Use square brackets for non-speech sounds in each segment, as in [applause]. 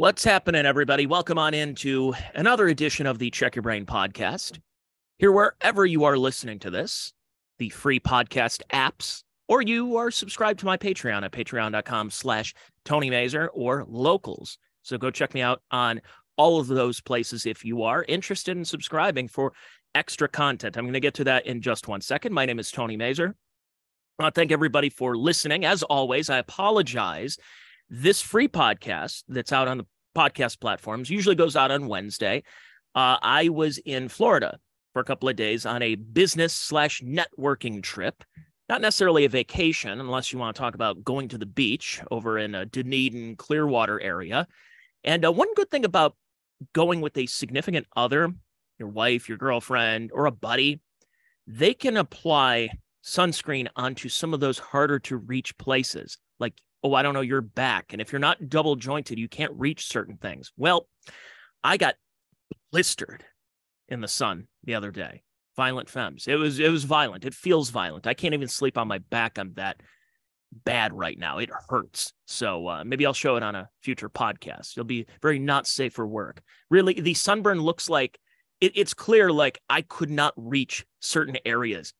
What's happening, everybody? Welcome on into another edition of the Check Your Brain podcast. Here, wherever you are listening to this, the free podcast apps, or you are subscribed to my Patreon at patreon.com slash Tony Mazur or locals. So go check me out on all of those places if you are interested in subscribing for extra content. I'm going to get to that in just one second. My name is Tony Mazur. I want to thank everybody for listening. As always, I apologize this free podcast that's out on the podcast platforms usually goes out on Wednesday. Uh, I was in Florida for a couple of days on a business slash networking trip, not necessarily a vacation, unless you want to talk about going to the beach over in a Dunedin, Clearwater area. And uh, one good thing about going with a significant other, your wife, your girlfriend, or a buddy, they can apply sunscreen onto some of those harder to reach places like oh, I don't know, your back. And if you're not double jointed, you can't reach certain things. Well, I got blistered in the sun the other day. Violent femmes. It was it was violent. It feels violent. I can't even sleep on my back. I'm that bad right now. It hurts. So uh, maybe I'll show it on a future podcast. It'll be very not safe for work. Really, the sunburn looks like it, it's clear. Like I could not reach certain areas.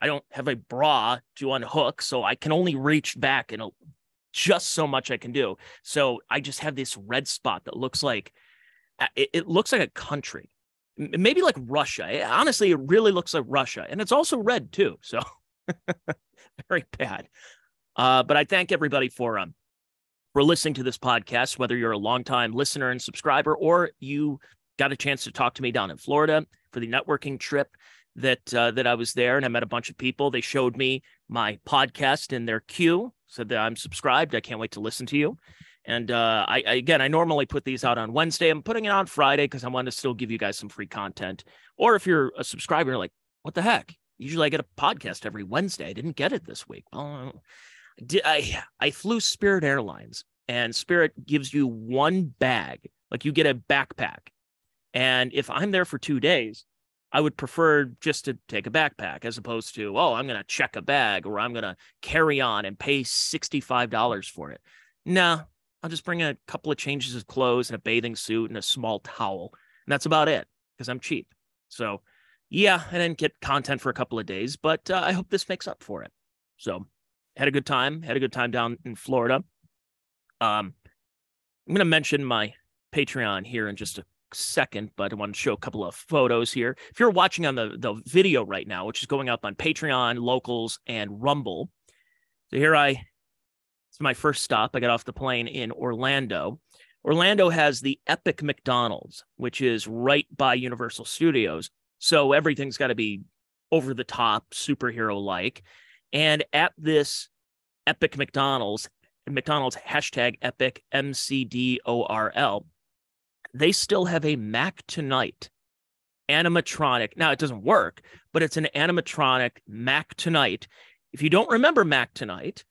I don't have a bra to unhook, so I can only reach back in a just so much I can do. So I just have this red spot that looks like uh, it, it looks like a country, maybe like Russia. honestly, it really looks like Russia, and it's also red too. So [laughs] very bad. Uh, but I thank everybody for um for listening to this podcast, whether you're a longtime listener and subscriber or you got a chance to talk to me down in Florida for the networking trip that uh, that I was there and I met a bunch of people. They showed me my podcast in their queue, said that I'm subscribed. I can't wait to listen to you. And uh, I, I, again, I normally put these out on Wednesday. I'm putting it on Friday because I want to still give you guys some free content. Or if you're a subscriber, you're like, what the heck? Usually I get a podcast every Wednesday. I didn't get it this week. Well, I I flew Spirit Airlines, and Spirit gives you one bag, like you get a backpack. And if I'm there for two days, I would prefer just to take a backpack as opposed to, oh, I'm going to check a bag or I'm going to carry on and pay $65 for it. Nah, I'll just bring a couple of changes of clothes and a bathing suit and a small towel. And that's about it because I'm cheap. So, yeah, I didn't get content for a couple of days, but uh, I hope this makes up for it. So, had a good time. Had a good time down in Florida. Um, I'm going to mention my Patreon here in just a second, but I want to show a couple of photos here. If you're watching on the, the video right now, which is going up on Patreon, Locals, and Rumble. So here I, it's my first stop. I got off the plane in Orlando. Orlando has the Epic McDonald's, which is right by Universal Studios. So everything's got to be over the top, superhero like. And at this Epic McDonald's, McDonald's hashtag Epic MCDORL, they still have a Mac Tonight animatronic. Now it doesn't work, but it's an animatronic Mac Tonight. If you don't remember Mac Tonight,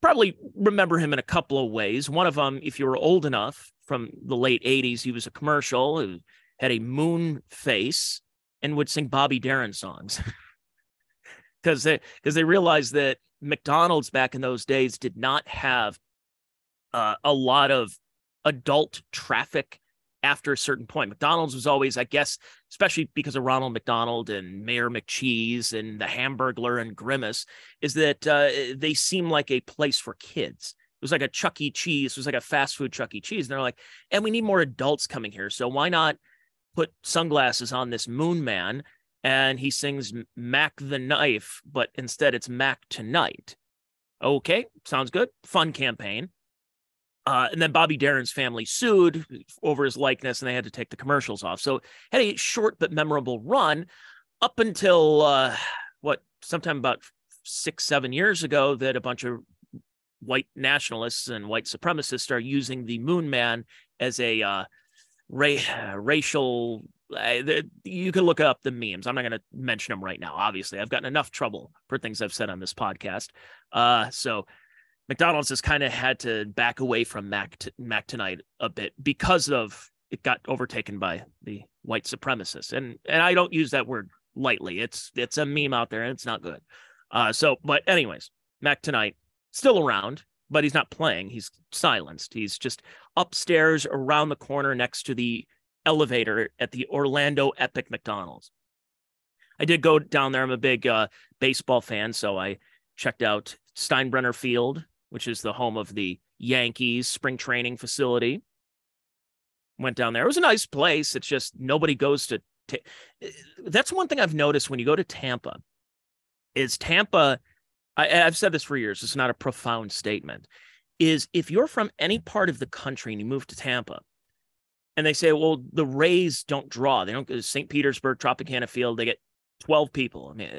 probably remember him in a couple of ways. One of them, if you were old enough from the late 80s, he was a commercial who had a moon face and would sing Bobby Darin songs. [laughs] Because they because they realized that McDonald's back in those days did not have uh, a lot of adult traffic after a certain point. McDonald's was always, I guess, especially because of Ronald McDonald and Mayor McCheese and the Hamburglar and Grimace, is that uh, they seem like a place for kids. It was like a Chuck E. Cheese. It was like a fast food Chuck E. Cheese. And they're like, and we need more adults coming here. So why not put sunglasses on this moon man? And he sings Mac the Knife, but instead it's Mac Tonight. Okay, sounds good. Fun campaign. Uh, and then Bobby Darin's family sued over his likeness, and they had to take the commercials off. So had a short but memorable run up until uh, what sometime about six seven years ago that a bunch of white nationalists and white supremacists are using the Moon Man as a uh, ra- racial. You can look up the memes. I'm not going to mention them right now. Obviously, I've gotten enough trouble for things I've said on this podcast. Uh, so McDonald's has kind of had to back away from Mac t- Mac tonight a bit because of it got overtaken by the white supremacists, and and I don't use that word lightly. It's it's a meme out there, and it's not good. Uh, so, but anyways, Mac tonight still around. but he's not playing. He's silenced. He's just upstairs around the corner next to the elevator at the Orlando Epic McDonald's. I did go down there. I'm a big uh, baseball fan, so I checked out Steinbrenner Field, which is the home of the Yankees spring training facility. Went down there. It was a nice place. It's just nobody goes to. T- uh, That's one thing I've noticed when you go to Tampa. Is Tampa? I, I've said this for years. It's not a profound statement. Is if you're from any part of the country and you move to Tampa, and they say, well, the Rays don't draw. They don't go to St. Petersburg, Tropicana Field. They get 12 people. I mean,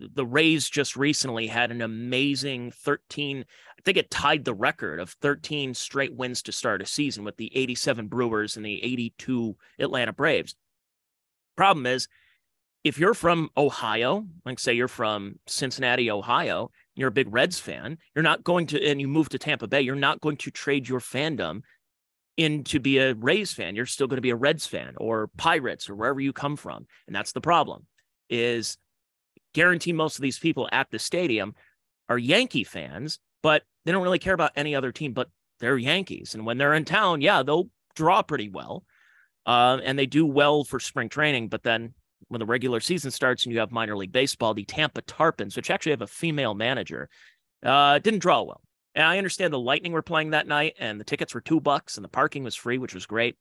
uh, the Rays just recently had an amazing 13, I think it tied the record of 13 straight wins to start a season with the 87 Brewers and the 82 Atlanta Braves. Problem is, if you're from Ohio, like say you're from Cincinnati, Ohio, you're a big Reds fan, you're not going to, and you move to Tampa Bay, you're not going to trade your fandom in to be a Rays fan. You're still going to be a Reds fan or Pirates or wherever you come from. And that's the problem is guarantee most of these people at the stadium are Yankee fans, but they don't really care about any other team, but they're Yankees. And when they're in town, yeah, they'll draw pretty well. Uh, and they do well for spring training. But then when the regular season starts and you have minor league baseball, the Tampa Tarpons, which actually have a female manager, uh, didn't draw well. And I understand the Lightning were playing that night and the tickets were two bucks and the parking was free, which was great.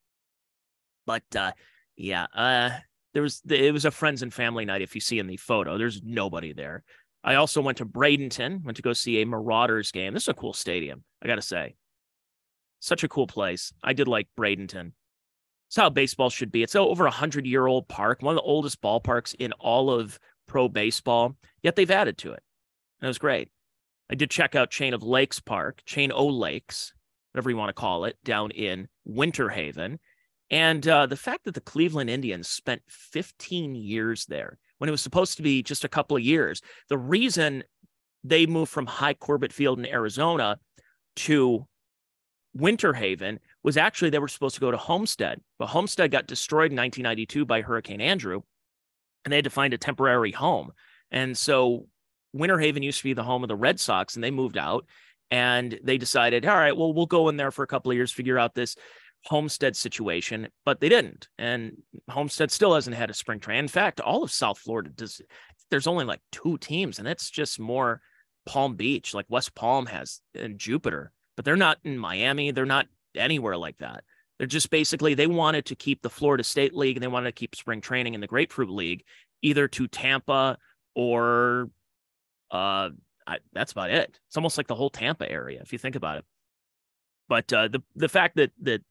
But uh, yeah, uh, there was it was a friends and family night. If you see in the photo, there's nobody there. I also went to Bradenton, went to go see a Marauders game. This is a cool stadium, I gotta say. Such a cool place. I did like Bradenton. It's how baseball should be. It's over a hundred year old park, one of the oldest ballparks in all of pro baseball. Yet they've added to it. And it was great. I did check out Chain of Lakes Park, Chain O Lakes, whatever you want to call it, down in Winter Haven. And uh, the fact that the Cleveland Indians spent 15 years there when it was supposed to be just a couple of years, the reason they moved from Hi Corbett Field in Arizona to Winter Haven was actually they were supposed to go to Homestead, but Homestead got destroyed in 1992 by Hurricane Andrew, and they had to find a temporary home. And so Winter Haven used to be the home of the Red Sox, and they moved out. And they decided, all right, well, we'll go in there for a couple of years, figure out this Homestead situation, but they didn't. And Homestead still hasn't had a spring train. In fact, all of South Florida does. There's only like two teams, and it's just more Palm Beach, like West Palm has and Jupiter, but they're not in Miami. They're not anywhere like that. They're just basically they wanted to keep the Florida State League and they wanted to keep spring training in the Grapefruit League, either to Tampa or uh I, that's about it. It's almost like the whole Tampa area if you think about it. But uh, the the fact that that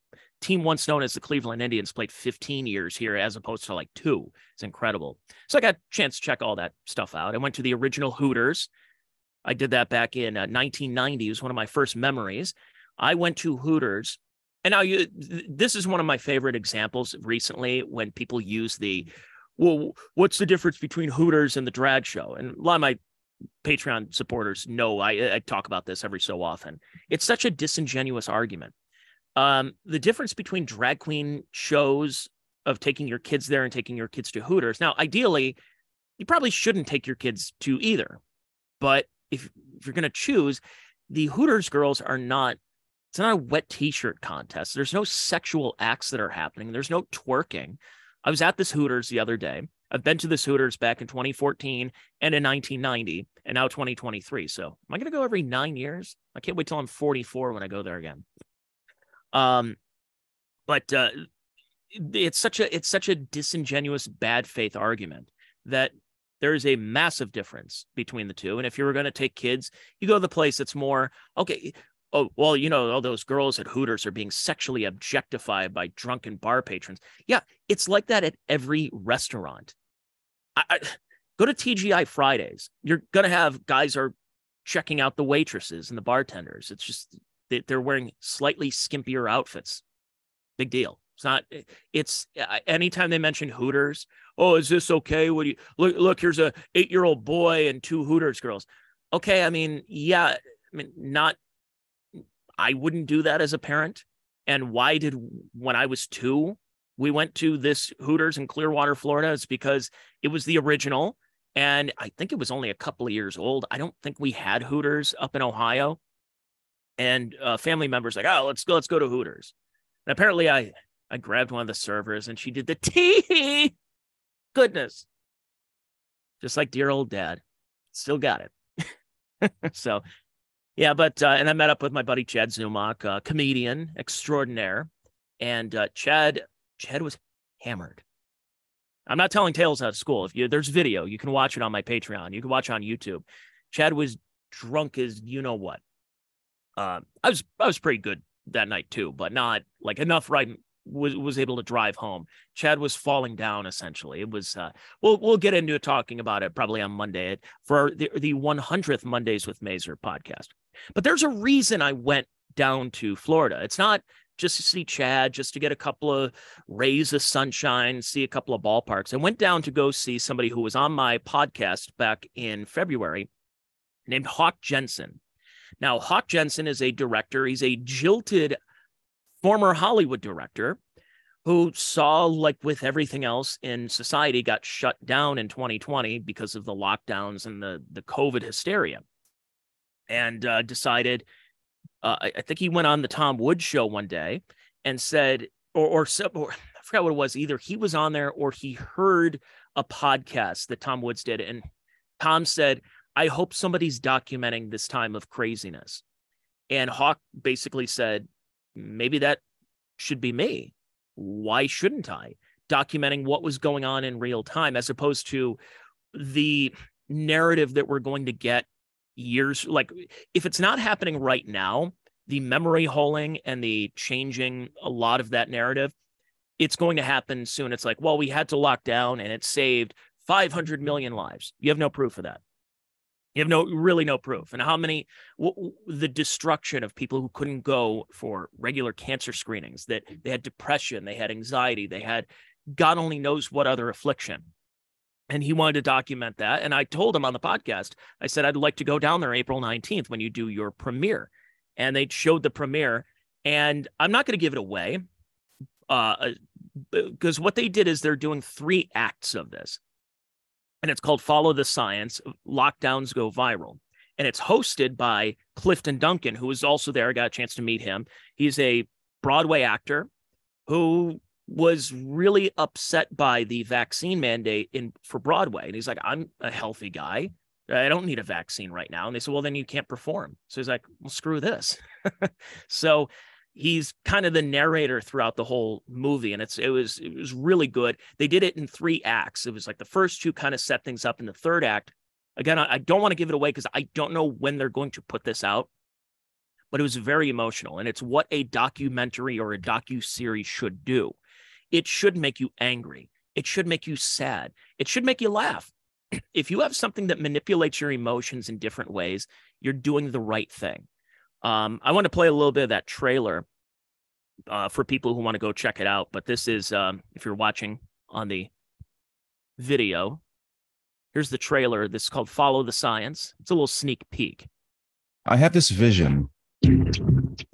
team once known as the Cleveland Indians played 15 years here as opposed to like two is incredible. So I got a chance to check all that stuff out. I went to the original Hooters. I did that back in uh, 1990. It was one of my first memories. I went to Hooters. And now you this is one of my favorite examples recently when people use the well, what's the difference between Hooters and the drag show? And a lot of my Patreon supporters know I, I talk about this every so often. It's such a disingenuous argument. Um, the difference between drag queen shows of taking your kids there and taking your kids to Hooters. Now, ideally, you probably shouldn't take your kids to either. But if, if you're going to choose, the Hooters girls are not, it's not a wet t shirt contest. There's no sexual acts that are happening, there's no twerking. I was at this Hooters the other day I've been to the Hooters back in 2014 and in 1990 and now 2023. So am I going to go every nine years? I can't wait till I'm 44 when I go there again. Um, but uh, it's such a it's such a disingenuous bad faith argument that there is a massive difference between the two. And if you were going to take kids, you go to the place that's more okay. Oh, well, you know, all those girls at Hooters are being sexually objectified by drunken bar patrons. Yeah, it's like that at every restaurant. I, I, [sighs] go to TGI Fridays. You're gonna have guys are checking out the waitresses and the bartenders. It's just they're wearing slightly skimpier outfits. Big deal. It's not. Eh, it's anytime they mention Hooters. Oh, is this okay? What do you look? Look, here's a eight year old boy and two Hooters girls. Okay, I mean, yeah, I mean, not. I wouldn't do that as a parent. And why did when I was two, we went to this Hooters in Clearwater, Florida. It's because it was the original. And I think it was only a couple of years old. I don't think we had Hooters up in Ohio. and uh, family members like, oh, let's go, let's go to Hooters. And apparently, I I grabbed one of the servers and she did the [laughs] tea. Goodness, just like dear old dad, still got it. [laughs] so, yeah, but uh, and I met up with my buddy Chad Zumock, uh, comedian extraordinaire, and uh, Chad Chad was hammered. I'm not telling tales out of school. If you there's video, you can watch it on my Patreon. You can watch on YouTube. Chad was drunk as you know what. Uh, I was I was pretty good that night too, but not like enough right was was able to drive home. Chad was falling down essentially. It was uh we'll we'll get into talking about it probably on Monday for the the 100th Mondays with Mazur podcast. But there's a reason I went down to Florida. It's not just to see Chad, just to get a couple of rays of sunshine, see a couple of ballparks. I went down to go see somebody who was on my podcast back in February named Hawk Jensen. Now, Hawk Jensen is a director. He's a jilted former Hollywood director who saw, like with everything else in society, got shut down in 2020 because of the lockdowns and the, the COVID hysteria, and uh, decided. Uh, I, I, think he went on the Tom Woods show one day and said, or, or, or I forgot what it was. Either he was on there or he heard a podcast that Tom Woods did, and Tom said, "I hope somebody's documenting this time of craziness." And Hawk basically said, maybe that should be me. Why shouldn't I? Documenting what was going on in real time as opposed to the narrative that we're going to get years like if it's not happening right now the memory holing and the changing a lot of that narrative it's going to happen soon it's like well we had to lock down and it saved 500 million lives you have no proof of that you have no really no proof. And how many w- the destruction of people who couldn't go for regular cancer screenings, that they had depression, they had anxiety, they had God only knows what other affliction. And he wanted to document that. And I told him on the podcast, I said, I'd like to go down there April 19th when you do your premiere. And they showed the premiere. And I'm not going to give it away uh, because uh, what they did is they're doing three acts of this and it's called Follow the Science Lockdowns Go Viral. And it's hosted by Clifton Duncan, who was also there. I got a chance to meet him. He's a Broadway actor who was really upset by the vaccine mandate in for Broadway. And he's like, I'm a healthy guy. I don't need a vaccine right now. And they said, well, then you can't perform. So he's like, well, screw this. [laughs] so he's kind of the narrator throughout the whole movie and it's it was it was really good they did it in three acts it was like the first two kind of set things up in the third act again i, don't want to give it away because i don't know when they're going to put this out but it was very emotional and it's what a documentary or a docu series should do it should make you angry it should make you sad it should make you laugh [clears throat] if you have something that manipulates your emotions in different ways you're doing the right thing um, I want to play a little bit of that trailer uh, for people who want to go check it out. But this is, um, if you're watching on the video, here's the trailer. This is called Follow the Science. It's a little sneak peek. I have this vision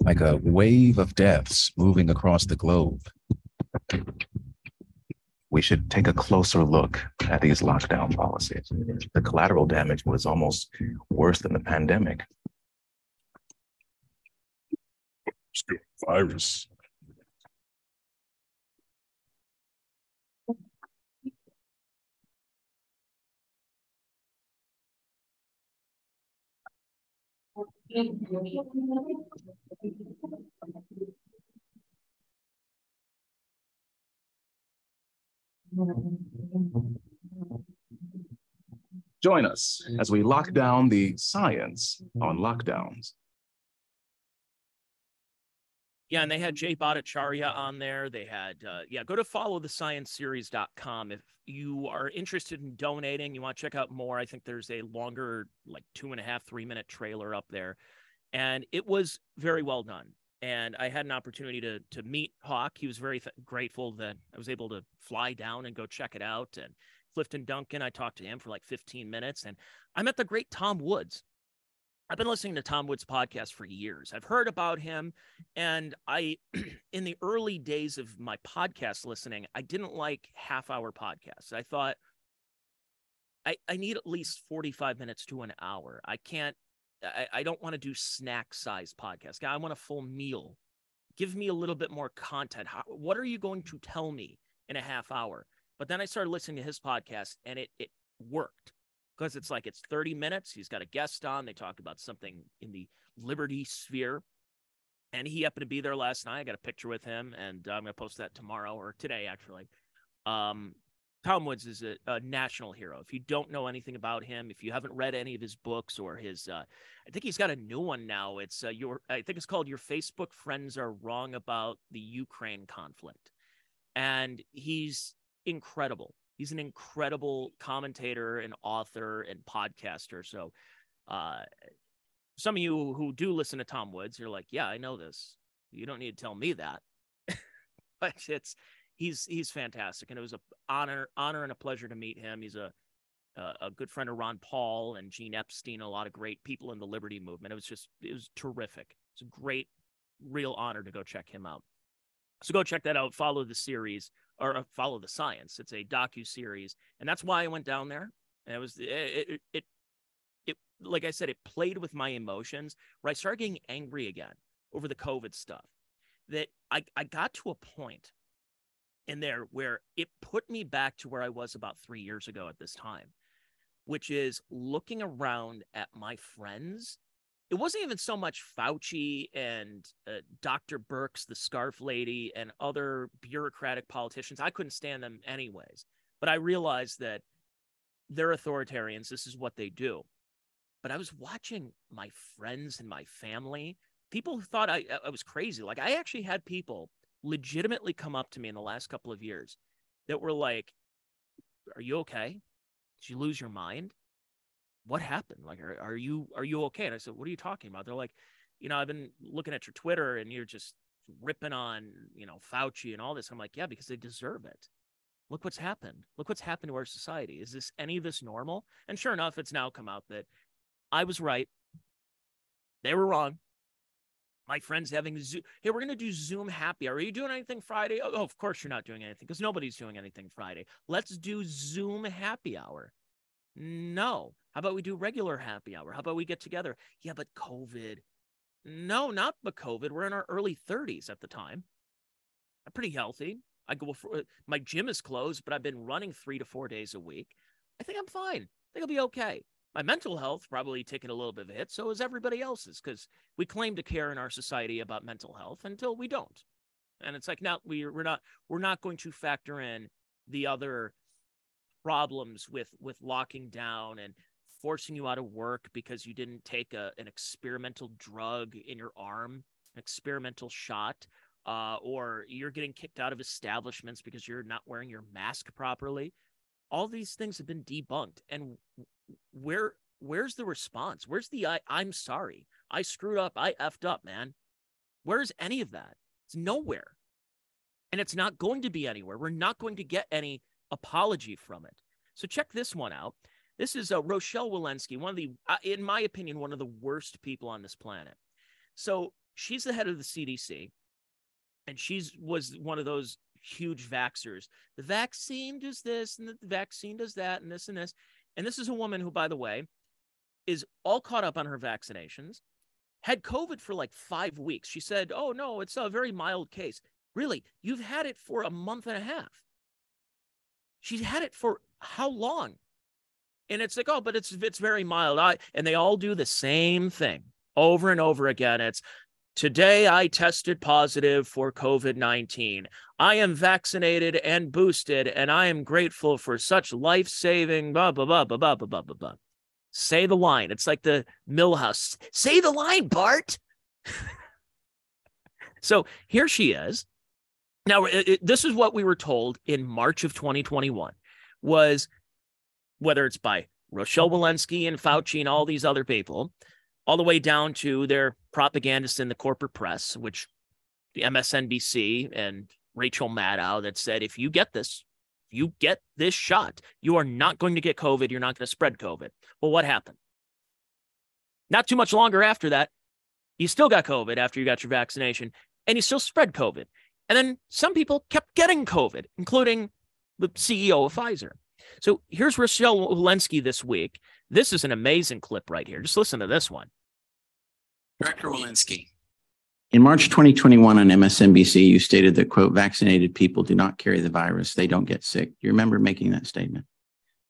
like a wave of deaths moving across the globe. We should take a closer look at these lockdown policies. The collateral damage was almost worse than the pandemic. virus. Join us as we lock down the science on lockdowns. Yeah, and they had Jay Bhattacharya on there. They had, uh, yeah, go to followthescienceseries.com. If you are interested in donating, you want to check out more, I think there's a longer, like two and a half, three minute trailer up there. And it was very well done. And I had an opportunity to to meet Hawk. He was very th- grateful that I was able to fly down and go check it out. And Clifton Duncan, I talked to him for like 15 minutes. And I met the great Tom Woods. I've been listening to Tom Woods podcast for years. I've heard about him and I [clears throat] in the early days of my podcast listening, I didn't like half hour podcasts. I thought I, I need at least 45 minutes to an hour. I can't I, I don't want to do snack size podcast. I want a full meal. Give me a little bit more content. How, what are you going to tell me in a half hour? But then I started listening to his podcast and it it worked because it's like it's 30 minutes. He's got a guest on. They talk about something in the liberty sphere. And he happened to be there last night. I got a picture with him, and I'm going to post that tomorrow or today, actually. Um, Tom Woods is a, a, national hero. If you don't know anything about him, if you haven't read any of his books or his, uh, I think he's got a new one now. It's uh, your, I think it's called "Your Facebook Friends Are Wrong About the Ukraine Conflict," and he's incredible. He's an incredible commentator and author and podcaster. So, uh, some of you who do listen to Tom Woods, you're like, yeah, I know this. You don't need to tell me that. [laughs] but it's he's he's fantastic, and it was a honor honor and a pleasure to meet him. He's a a good friend of Ron Paul and Gene Epstein, a lot of great people in the Liberty movement. It was just it was terrific. It's a great, real honor to go check him out. So go check that out. Follow the series or uh, follow the science. It's a docu series, and that's why I went down there. And it was it, it it it like I said, it played with my emotions. Where I started getting angry again over the COVID stuff. That I I got to a point in there where it put me back to where I was about three years ago at this time, which is looking around at my friends. It wasn't even so much Fauci and uh, Dr. Birx, the scarf lady, and other bureaucratic politicians. I couldn't stand them anyways. But I realized that they're authoritarians. This is what they do. But I was watching my friends and my family. People thought I, I was crazy. Like I actually had people legitimately come up to me in the last couple of years that were like, Are you okay? Did you lose your mind? What happened? Like, are, are you are you okay? And I said, What are you talking about? They're like, you know, I've been looking at your Twitter and you're just ripping on, you know, Fauci and all this. I'm like, yeah, because they deserve it. Look what's happened. Look what's happened to our society. Is this any of this normal? And sure enough, it's now come out that I was right. They were wrong my friends having Zoom. Hey, we're going to do Zoom happy. hour. Are you doing anything Friday? Oh, oh of course you're not doing anything because nobody's doing anything Friday. Let's do Zoom happy hour. No. How about we do regular happy hour? How about we get together? Yeah, but COVID. No, not but COVID. We're in our early 30s at the time. I'm pretty healthy. I go for uh, my gym is closed, but I've been running three to four days a week. I think I'm fine. I think I'll be okay my mental health probably taken a little bit of a hit. So is everybody else's because we claim to care in our society about mental health until we don't. And it's like now we we're not we're not going to factor in the other problems with with locking down and forcing you out of work because you didn't take a, an experimental drug in your arm, an experimental shot, uh, or you're getting kicked out of establishments because you're not wearing your mask properly. All these things have been debunked, and where where's the response? Where's the I, I'm sorry. I screwed up. I effed up, man. Where's any of that? It's nowhere. And it's not going to be anywhere. We're not going to get any apology from it. So check this one out. This is uh, Rochelle Walensky, one of the, uh, in my opinion, one of the worst people on this planet. So she's the head of the CDC, and she's was one of those huge vaxers. The vaccine does this, and the vaccine does that, and this and this. And this is a woman who, by the way, is all caught up on her vaccinations, had COVID for like five weeks. She said, Oh, no, it's a very mild case. Really? You've had it for a month and a half. She's had it for how long? And it's like, oh, but it's it's very mild. I and they all do the same thing over and over again. It's Today, I tested positive for COVID 19. I am vaccinated and boosted, and I am grateful for such life saving, blah, blah, blah, blah, blah, blah, blah, blah. Say the line. It's like the Milhouse. Say the line, Bart. [laughs] so here she is. Now, it, it, this is what we were told in March of 2021 was whether it's by Rochelle Walensky and Fauci and all these other people, all the way down to their propagandists in the corporate press, which the MSNBC and Rachel Maddow that said, if you get this, you get this shot, you are not going to get COVID. You're not going to spread COVID. Well, what happened? Not too much longer after that, you still got COVID after you got your vaccination and you still spread COVID. And then some people kept getting COVID, including the CEO of Pfizer. So here's Rochelle Walensky this week. This is an amazing clip right here. Just listen to this one. Director Walensky. In March 2021 on MSNBC, you stated that, quote, vaccinated people do not carry the virus. They don't get sick. Do you remember making that statement?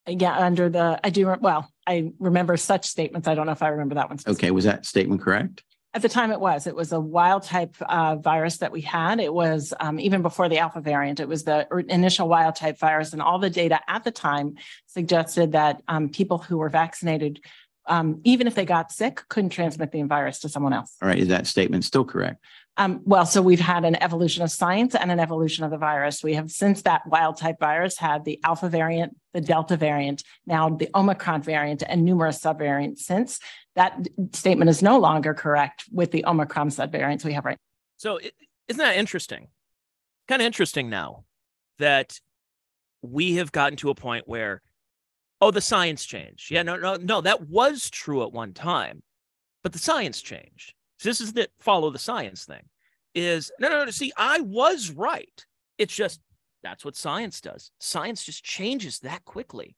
Yeah, under the, I do, well, I remember such statements. I don't know if I remember that one. Okay, was that statement correct? At the time it was, it was a wild type uh, virus that we had. It was um, even before the alpha variant, it was the initial wild type virus. And all the data at the time suggested that um, people who were vaccinated, um, even if they got sick, couldn't transmit the virus to someone else. All right, is that statement still correct? Um, well, so we've had an evolution of science and an evolution of the virus. We have, since that wild type virus, had the alpha variant, the delta variant, now the Omicron variant, and numerous subvariants since. That statement is no longer correct with the Omicron subvariants we have right So, is isn't that interesting? Kind of interesting now that we have gotten to a point where, oh, the science changed. Yeah, no, no, no, that was true at one time, but the science changed. So this is the follow the science thing. Is no, no, no. See, I was right. It's just that's what science does. Science just changes that quickly.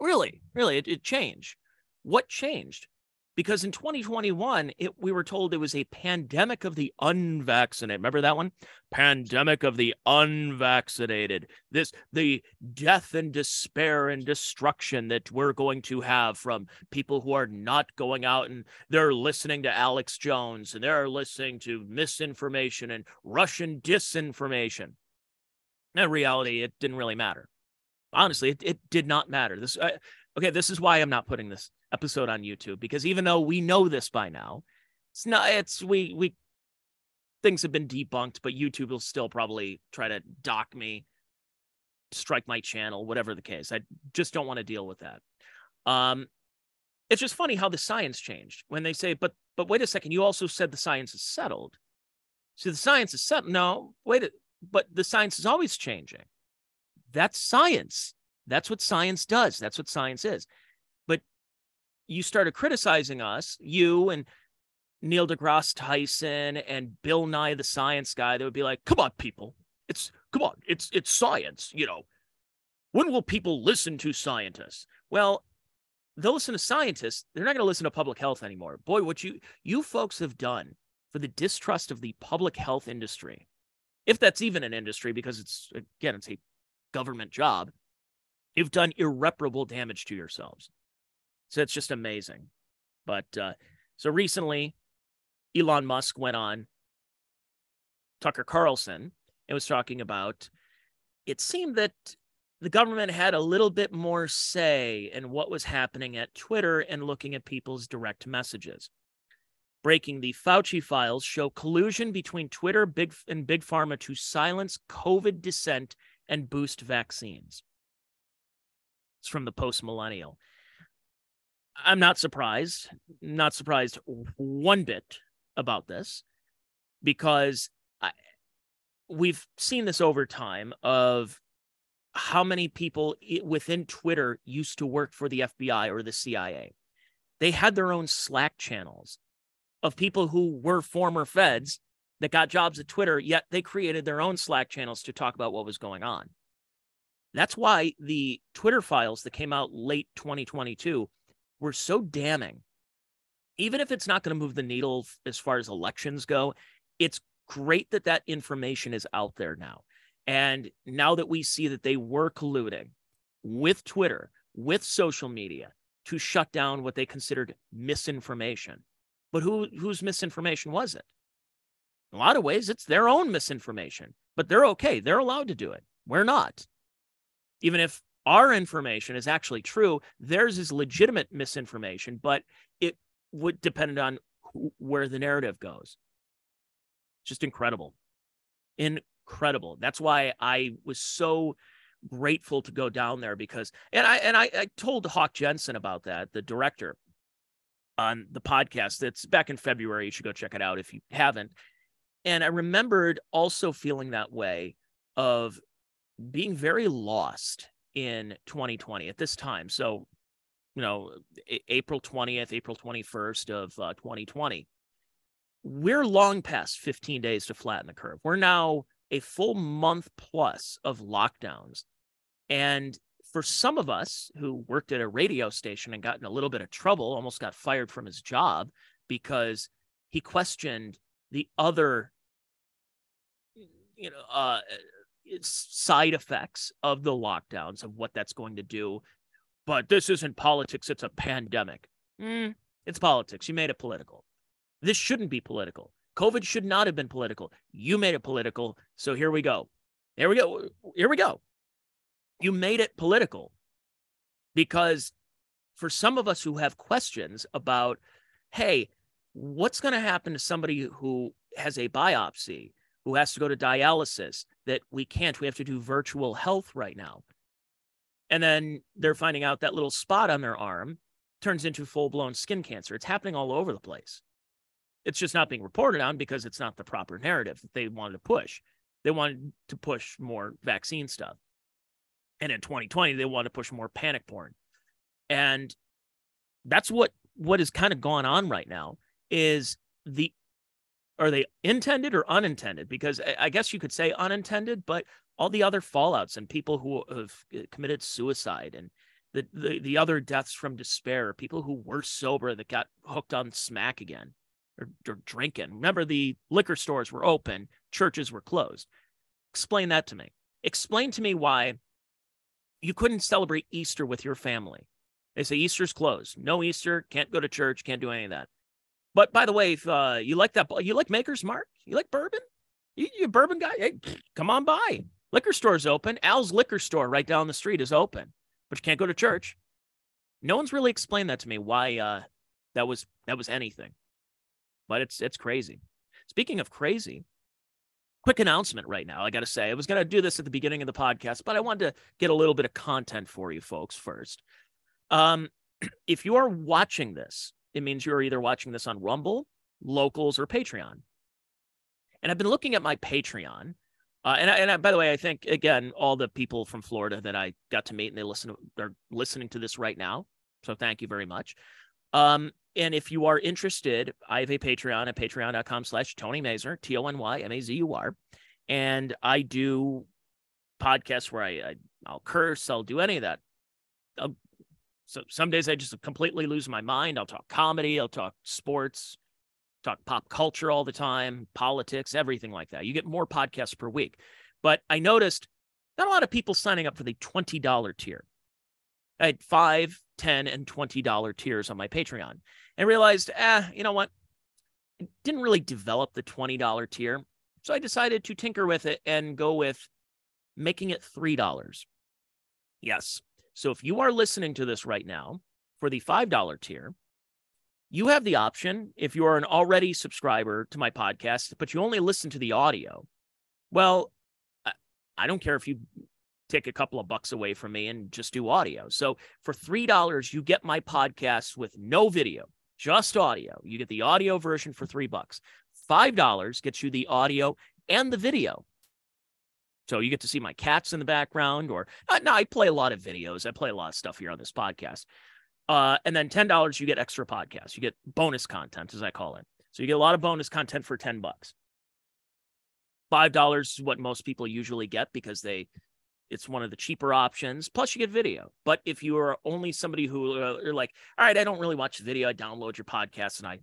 Really, really, it, it changed. What changed? Because in 2021 it, we were told it was a pandemic of the unvaccinated. Remember that one? Pandemic of the unvaccinated. This the death and despair and destruction that we're going to have from people who are not going out and they're listening to alex jones and they're listening to misinformation and russian disinformation. In reality it didn't really matter. Honestly it, it did not matter. This I, okay this is why i'm not putting this episode on YouTube because even though we know this by now, it's not it's we we things have been debunked, but YouTube will still probably try to dock me, strike my channel, whatever the case. I just don't want to deal with that. Um it's just funny how the science changed when they say, but but wait a second, you also said the science is settled. So the science is settled. No, wait, a, but the science is always changing. That's science. That's what science does. That's what science is But you started criticizing us, you and Neil deGrasse Tyson and Bill Nye the Science Guy, they would be like, "Come on, people, it's come on, it's it's science." You know, when will people listen to scientists? Well, they'll listen to scientists. They're not going to listen to public health anymore. Boy, what you you folks have done for the distrust of the public health industry, if that's even an industry, because it's again, it's a government job. You've done irreparable damage to yourselves. So it's just amazing. But uh, so recently, Elon Musk went on Tucker Carlson and was talking about it seemed that the government had a little bit more say in what was happening at Twitter and looking at people's direct messages. Breaking the Fauci files show collusion between Twitter big, and Big Pharma to silence COVID dissent and boost vaccines. It's from the post millennial. I'm not surprised, not surprised one bit about this because I, we've seen this over time of how many people within Twitter used to work for the FBI or the CIA. They had their own Slack channels of people who were former feds that got jobs at Twitter, yet they created their own Slack channels to talk about what was going on. That's why the Twitter files that came out late 2022 were so damning. Even if it's not going to move the needle as far as elections go, it's great that that information is out there now. And now that we see that they were colluding with Twitter, with social media to shut down what they considered misinformation. But who whose misinformation was it? In a lot of ways, it's their own misinformation, but they're okay. They're allowed to do it. We're not. Even if our information is actually true. Theirs is legitimate misinformation, but it would depend on where the narrative goes. Just incredible. Incredible. That's why I was so grateful to go down there because and I and I, I told Hawk Jensen about that, the director on the podcast. That's back in February. You should go check it out if you haven't. And I remembered also feeling that way of being very lost in 2020 at this time. So, you know, April 20th, April 21st of uh, 2020. We're long past 15 days to flatten the curve. We're now a full month plus of lockdowns. And for some of us who worked at a radio station and got in a little bit of trouble, almost got fired from his job because he questioned the other you know uh side effects of the lockdowns of what that's going to do. But this isn't politics it's a pandemic. Mm, it's politics. You made it political. This shouldn't be political. Covid should not have been political. You made it political. So here we go. Here we go. Here we go. You made it political because for some of us who have questions about hey what's going to happen to somebody who has a biopsy, who has to go to dialysis, that we can't, we have to do virtual health right now. And then they're finding out that little spot on their arm turns into full blown skin cancer. It's happening all over the place. It's just not being reported on because it's not the proper narrative that they wanted to push. They wanted to push more vaccine stuff. And in 2020, they wanted to push more panic porn. And that's what what is kind of going on right now is the are they intended or unintended? Because I guess you could say unintended, but all the other fallouts and people who have uh, committed suicide and the, the, the other deaths from despair, people who were sober that got hooked on smack again or, or drinking. Remember, the liquor stores were open, churches were closed. Explain that to me. Explain to me why you couldn't celebrate Easter with your family. They say Easter's closed. No Easter, can't go to church, can't do any of that. But by the way, if uh, you like that, you like Maker's Mark, you like bourbon, you, you bourbon guy, hey, come on by. Liquor store's open. Al's liquor store right down the street is open, but you can't go to church. No one's really explained that to me why uh, that was that was anything. But it's it's crazy. Speaking of crazy, quick announcement right now. I got to say, I was going to do this at the beginning of the podcast, but I wanted to get a little bit of content for you folks first. Um, [clears throat] if you are watching this it means you're either watching this on Rumble, Locals, or Patreon. And I've been looking at my Patreon. Uh, and I, and I, by the way, I think again, all the people from Florida that I got to meet and they listen are listening to this right now. So thank you very much. Um, and if you are interested, I have a Patreon at patreon.com slash Tony Mazur, T O N Y M A Z U R. And I do podcasts where I, I I'll curse, I'll do any of that. I'll so some days I just completely lose my mind. I'll talk comedy, I'll talk sports, talk pop culture all the time, politics, everything like that. You get more podcasts per week. But I noticed not a lot of people signing up for the $20 tier. I had five, ten, and $20 tiers on my Patreon and realized, ah, you know what? Didn't really develop the $20 tier. So I decided to tinker with it and go with making it $3. Yes, so if you are listening to this right now for the $5 tier, you have the option if you are an already subscriber to my podcast, but you only listen to the audio. Well, I don't care if you take a couple of bucks away from me and just do audio. So for $3, you get my podcast with no video, just audio. You get the audio version for 3 bucks. $5 gets you the audio and the video. So you get to see my cats in the background, or uh, no, I play a lot of videos. I play a lot of stuff here on this podcast. Uh, and then ten dollars, you get extra podcasts. You get bonus content, as I call it. So you get a lot of bonus content for ten bucks. Five dollars is what most people usually get because they, it's one of the cheaper options. Plus, you get video. But if you are only somebody who uh, are like, all right, I don't really watch the video. I download your podcast and I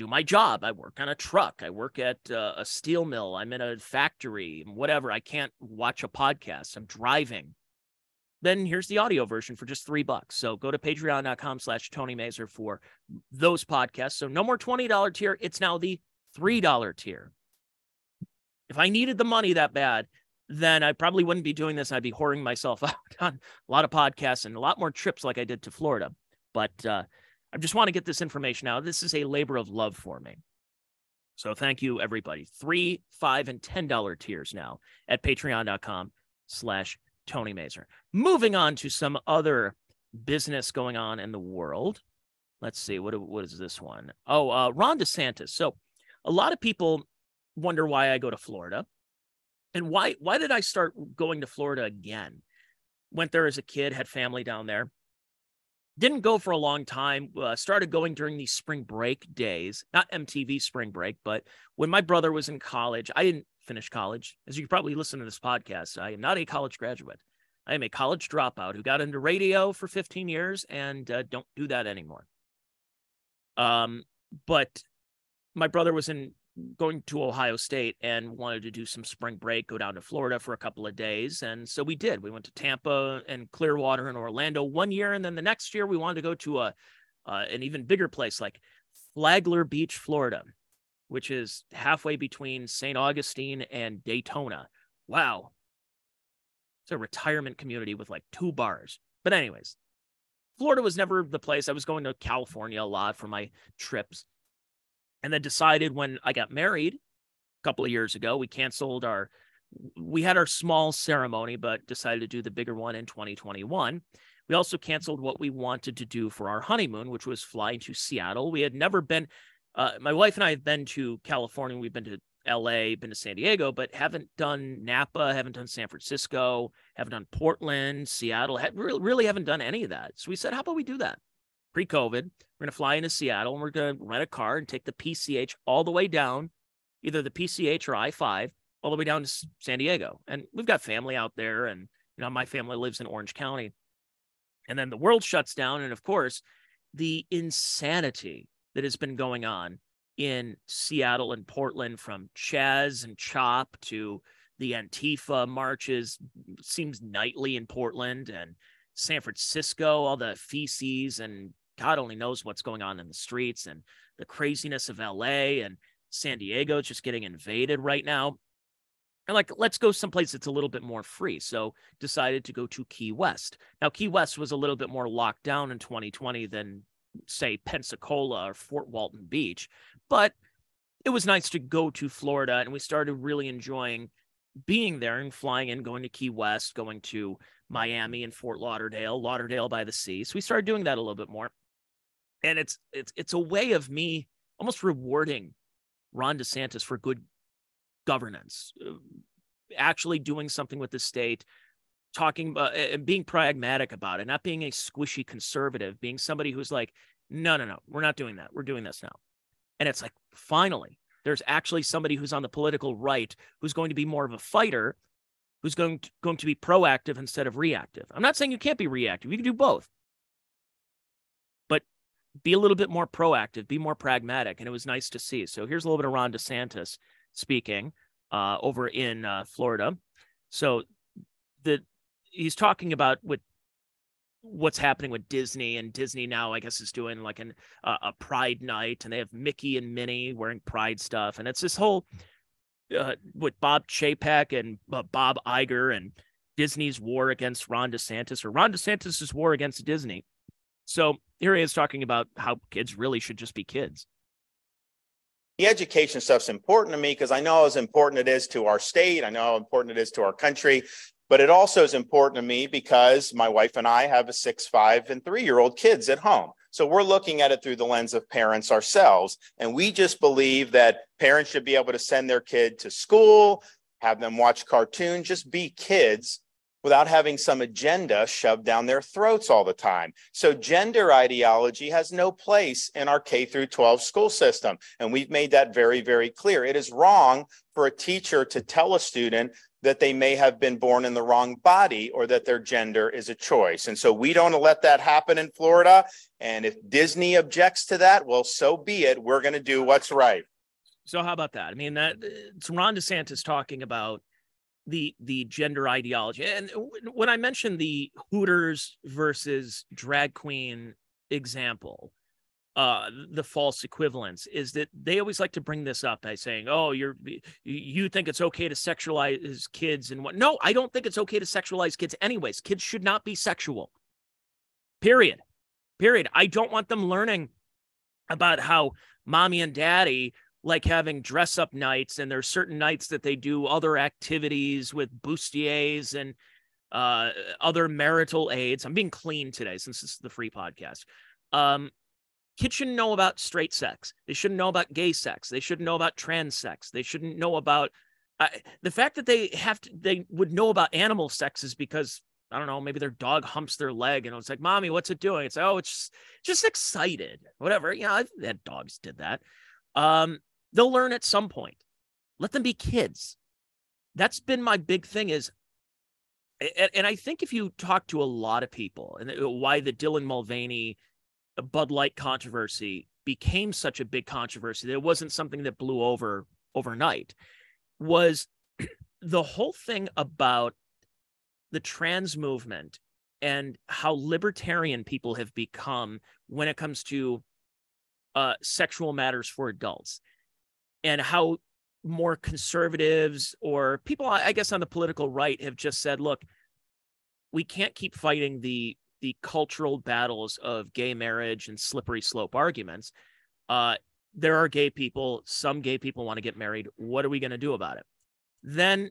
do my job. I work on a truck. I work at uh, a steel mill. I'm in a factory, whatever. I can't watch a podcast. I'm driving. Then here's the audio version for just three bucks. So go to patreon.com slash Tony Mazur for those podcasts. So no more $20 tier. It's now the $3 tier. If I needed the money that bad, then I probably wouldn't be doing this. I'd be whoring myself [laughs] out on a lot of podcasts and a lot more trips like I did to Florida. But uh, I just want to get this information out. This is a labor of love for me. So thank you, everybody. Three, five, and ten dollar tiers now at patreon.com slash Tony Mazur. Moving on to some other business going on in the world. Let's see, what, what is this one? Oh, uh, Ron DeSantis. So a lot of people wonder why I go to Florida. And why why did I start going to Florida again? Went there as a kid, had family down there didn't go for a long time uh, started going during these spring break days not mtv spring break but when my brother was in college i didn't finish college. As you probably listen to this podcast i am not a college graduate. I am a college dropout who got into radio for 15 years and uh, don't do that anymore. Um but my brother was in going to Ohio State and wanted to do some spring break, go down to Florida for a couple of days. And so we did. We went to Tampa and Clearwater and Orlando one year. And then the next year we wanted to go to a uh, an even bigger place like Flagler Beach, Florida, which is halfway between St. Augustine and Daytona. Wow. It's a retirement community with like two bars. But, anyways, Florida was never the place. I was going to California a lot for my trips and then decided when I got married a couple of years ago, we canceled our we had our small ceremony, but decided to do the bigger one in 2021. We also canceled what we wanted to do for our honeymoon, which was flying to Seattle. We had never been, uh, my wife and I have been to California. We've been to LA, been to San Diego, but haven't done Napa, haven't done San Francisco, haven't done Portland, Seattle, really, really haven't done any of that. So we said, how about we do that? Pre COVID, we're going to fly into Seattle and we're going to rent a car and take the PCH all the way down, either the PCH or I 5, all the way down to San Diego. And we've got family out there. And, you know, my family lives in Orange County. And then the world shuts down. And of course, the insanity that has been going on in Seattle and Portland from Chaz and Chop to the Antifa marches seems nightly in Portland and San Francisco, all the feces and God only knows what's going on in the streets and the craziness of LA and San Diego is just getting invaded right now. And like let's go someplace that's a little bit more free. So decided to go to key west. Now key west was a little bit more locked down in 2020 than say pensacola or fort walton beach but it was nice to go to florida and we started really enjoying being there and flying in going to key west going to miami and fort lauderdale lauderdale by the sea. So we started doing that a little bit more and it's it's it's a way of me almost rewarding ron desantis for good governance, uh, actually doing something with the state, talking about and being pragmatic about it, not being a squishy conservative, being somebody who's like, no, no, no, we're not doing that. We're doing this now. And it's like, finally, there's actually somebody who's on the political right who's going to be more of a fighter, who's going to, going to be proactive instead of reactive. I'm not saying you can't be reactive. You can do both. Be a little bit more proactive, be more pragmatic. And it was nice to see. So here's a little bit of Ron DeSantis speaking uh, over in uh, Florida. So the he's talking about what what's happening with Disney and Disney now I guess is doing like an uh, a Pride night and they have Mickey and Minnie wearing Pride stuff and it's this whole uh, with Bob Chapek and uh, Bob Iger and Disney's war against Ron DeSantis or Ron DeSantis's war against Disney. So here he is talking about how kids really should just be kids the education stuff's important to me because I know how important it is to our state. I know how important it is to our country. But it also is important to me because my wife and I have a six, five, and three year old kids at home. So we're looking at it through the lens of parents ourselves. And we just believe that parents should be able to send their kid to school, have them watch cartoons, just be kids without having some agenda shoved down their throats all the time. So gender ideology has no place in our K through 12 school system. And we've made that very, very clear. It is wrong for a teacher to tell a student that they may have been born in the wrong body or that their gender is a choice. And so we don't let that happen in Florida. And if Disney objects to that, well, so be it. We're going to do what's right. So how about that? I mean, that uh, it's Ron DeSantis talking about the the gender ideology. And when I mentioned the Hooters versus drag queen example, uh the false equivalence is that they always like to bring this up by saying oh you're you think it's okay to sexualize kids and what no i don't think it's okay to sexualize kids anyways. Kids should not be sexual. Period. Period. I don't want them learning about how mommy and daddy like having dress up nights and there's certain nights that they do other activities with bustiers and uh, other marital aids. I'm being clean today since this is the free podcast. Um, kids shouldn't know about straight sex. They shouldn't know about gay sex. They shouldn't know about trans sex. They shouldn't know about the fact that they have to. They would know about animal sex is because I don't know. Maybe their dog humps their leg and it's like, "Mommy, what's it doing?" It's like, "Oh, it's just, just excited." Whatever. You know, I've had dogs did that. Um, They'll learn at some point. Let them be kids. That's been my big thing is and, I think if you talk to a lot of people and why the Dylan Mulvaney Bud Light controversy became such a big controversy that it wasn't something that blew over overnight was [clears throat] the whole thing about the trans movement and how libertarian people have become when it comes to uh, sexual matters for adults and how more conservatives or people i guess on the political right have just said look we can't keep fighting the the cultural battles of gay marriage and slippery slope arguments. Uh, there are gay people. Some gay people want to get married. What are we going to do about it? Then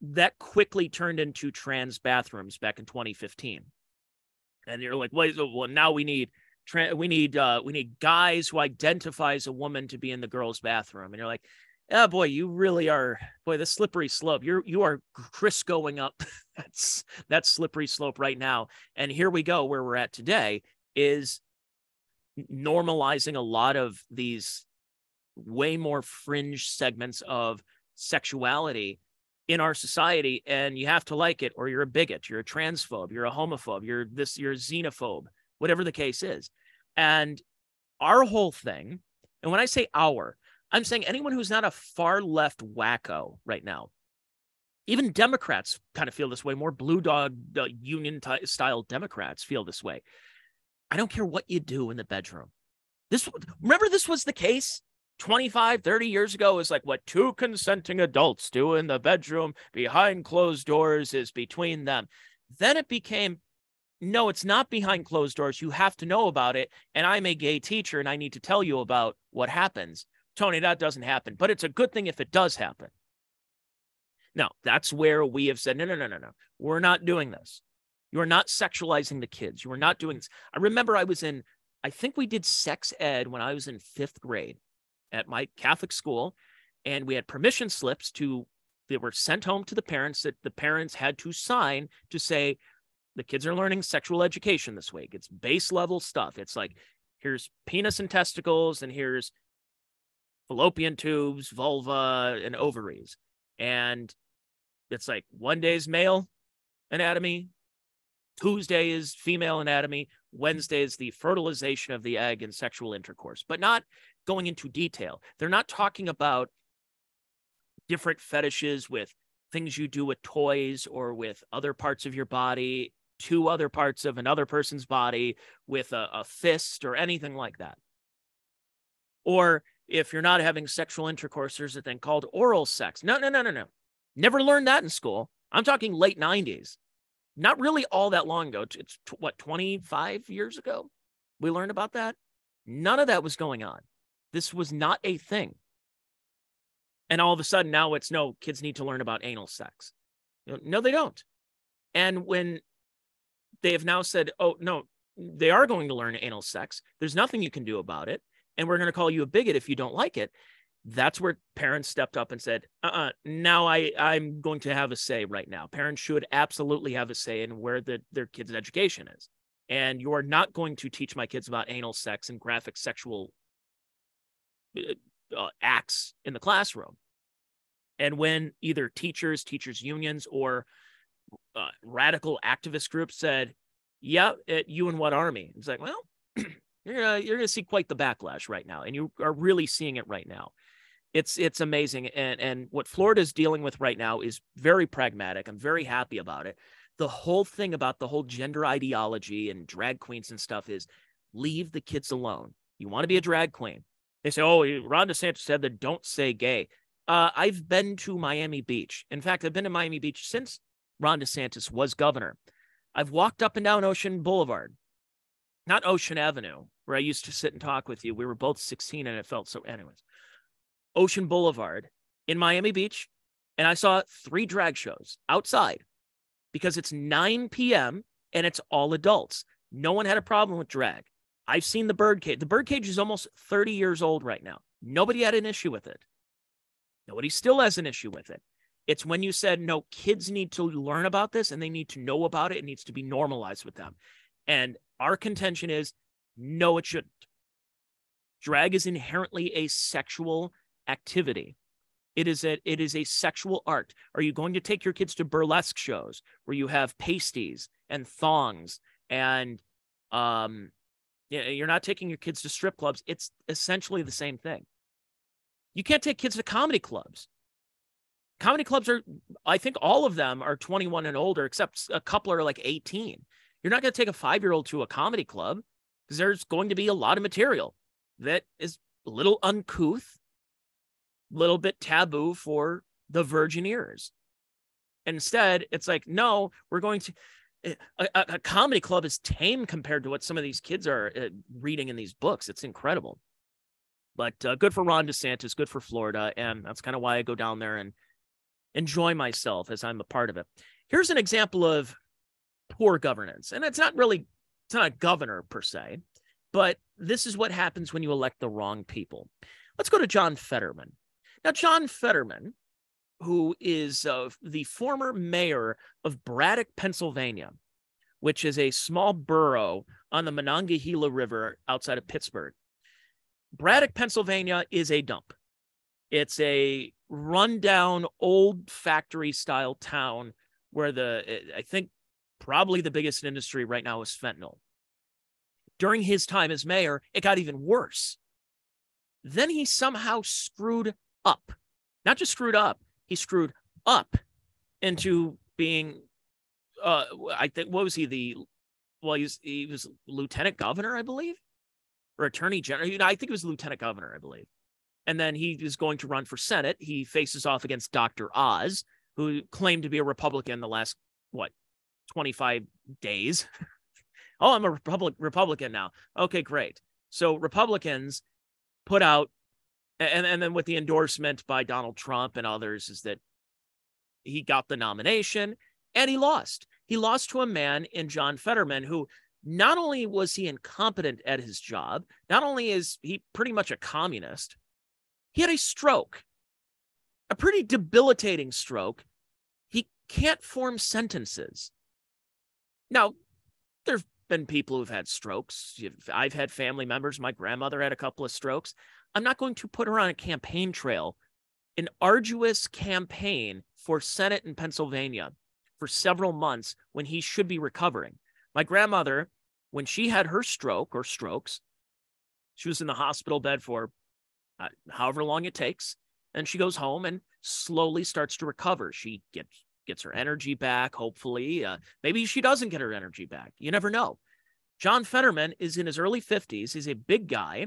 that quickly turned into trans bathrooms back in 2015 and you're like wait well now we need we need uh we need guys who identify as a woman to be in the girls bathroom. And you're like oh boy you really are boy the slippery slope. You're you are chris going up [laughs] that's that slippery slope right now. And here we go where we're at today is normalizing a lot of these way more fringe segments of sexuality in our society. And you have to like it or you're a bigot you're a transphobe you're a homophobe you're this you're a xenophobe whatever the case is. And our whole thing and when i say our i'm saying anyone who's not a far left wacko right now even democrats kind of feel this way more blue dog uh, union t- style democrats feel this way. I don't care what you do in the bedroom. This remember this was the case 25, 30 years ago? Is like what two consenting adults do in the bedroom behind closed doors is between them. Then it became no, it's not behind closed doors. You have to know about it. And I'm a gay teacher and I need to tell you about what happens. Tony, that doesn't happen, but it's a good thing if it does happen. No, that's where we have said, no, no, no, no, no. We're not doing this. You are not sexualizing the kids. You are not doing this. I remember I was in, I think we did sex ed when I was in fifth grade at my Catholic school, and we had permission slips to that were sent home to the parents that the parents had to sign to say the kids are learning sexual education this week. It's base level stuff. It's like here's penis and testicles, and here's fallopian tubes, vulva, and ovaries. And it's like one day's male anatomy, Tuesday is female anatomy, Wednesday is the fertilization of the egg and sexual intercourse, but not going into detail. They're not talking about different fetishes with things you do with toys or with other parts of your body to other parts of another person's body with a, a fist or anything like that. Or if you're not having sexual intercourse, there's a thing called oral sex. No, no, no, no, no. Never learned that in school. I'm talking late 90s. Not really all that long ago. It's what, 25 years ago? We learned about that. None of that was going on. This was not a thing. And all of a sudden now it's no, kids need to learn about anal sex. No, they don't. And when they have now said, oh, no, they are going to learn anal sex, there's nothing you can do about it. And we're going to call you a bigot if you don't like it. That's where parents stepped up and said, uh uh-uh, now I, I'm going to have a say right now. Parents should absolutely have a say in where the, their kids' education is. And you are not going to teach my kids about anal sex and graphic sexual uh, acts in the classroom. And when either teachers, teachers unions, or uh, radical activist groups said, "Yeah, it, you and what army?" It's like, well, [clears throat] you're gonna, you're going to see quite the backlash right now, and you are really seeing it right now. It's it's amazing, and and what Florida is dealing with right now is very pragmatic. I'm very happy about it. The whole thing about the whole gender ideology and drag queens and stuff is leave the kids alone. You want to be a drag queen, they say, oh, Ron DeSantis said that don't say gay. Uh, I've been to Miami Beach. In fact, I've been to Miami Beach since Ron DeSantis was governor. I've walked up and down Ocean Boulevard, not Ocean Avenue, where I used to sit and talk with you. We were both 16 and it felt so, anyways. Ocean Boulevard in Miami Beach. And I saw three drag shows outside because it's 9 p.m. and it's all adults. No one had a problem with drag. I've seen the birdcage. The birdcage is almost 30 years old right now. Nobody had an issue with it. Nobody still has an issue with it. It's when you said, no, kids need to learn about this and they need to know about it. It needs to be normalized with them. And our contention is no, it shouldn't. Drag is inherently a sexual activity. It is a it is a sexual art. Are you going to take your kids to burlesque shows where you have pasties and thongs and um you're not taking your kids to strip clubs. It's essentially the same thing. You can't take kids to comedy clubs. Comedy clubs are, I think all of them are 21 and older, except a couple are like 18. You're not going to take a five year old to a comedy club because there's going to be a lot of material that is a little uncouth, a little bit taboo for the virgin ears. Instead, it's like, no, we're going to. Eh, a, a, comedy club is tame compared to what some of these kids are uh, reading in these books. It's incredible. But uh, good for Ron DeSantis, good for Florida. And that's kind of why I go down there and enjoy myself as I'm a part of it. Here's an example of poor governance. And it's not really, it's not a governor per se, but this is what happens when you elect the wrong people. Let's go to John Fetterman. Now, John Fetterman, who is uh, the former mayor of Braddock, Pennsylvania, which is a small borough on the Monongahela River outside of Pittsburgh. Braddock, Pennsylvania is a dump. It's a rundown old factory style town where the I think probably the biggest industry right now is fentanyl. During his time as mayor, it got even worse. Then he somehow screwed up. Not just screwed up, he screwed up into being uh I think what was he the well he was he was lieutenant governor, I believe, or attorney general. I think it was lieutenant governor, I believe. And then he is going to run for Senate. He faces off against Dr. Oz, who claimed to be a Republican the last, what, 25 days? [laughs] oh, I'm a Republic, Republican now. Okay, great. So Republicans put out, and, and then with the endorsement by Donald Trump and others, is that he got the nomination and he lost. He lost to a man in John Fetterman who not only was he incompetent at his job, not only is he pretty much a communist, he had a stroke, a pretty debilitating stroke. He can't form sentences. Now, there have been people who've had strokes. I've had family members. My grandmother had a couple of strokes. I'm not going to put her on a campaign trail, an arduous campaign for Senate in Pennsylvania for several months when he should be recovering. My grandmother, when she had her stroke or strokes, she was in the hospital bed for uh, however long it takes. And she goes home and slowly starts to recover. She gets gets her energy back. Hopefully, uh, maybe she doesn't get her energy back. You never know. John Fetterman is in his early 50s. He's a big guy.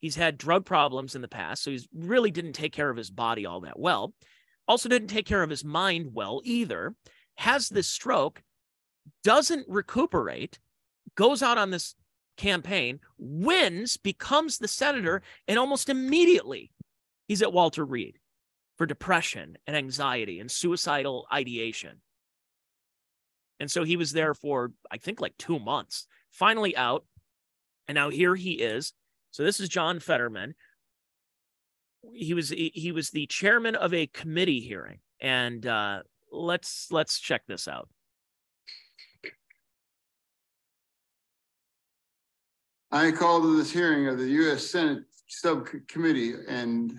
He's had drug problems in the past, so he really didn't take care of his body all that well. Also, didn't take care of his mind well either. Has this stroke, doesn't recuperate, goes out on this campaign, wins, becomes the senator, and almost immediately he's at Walter Reed for depression and anxiety and suicidal ideation. And so he was there for, I think, like two months, finally out. And now here he is. So this is John Fetterman. He was he was the chairman of a committee hearing, and uh, let's let's check this out. I call to this hearing of the U.S. Senate Subcommittee and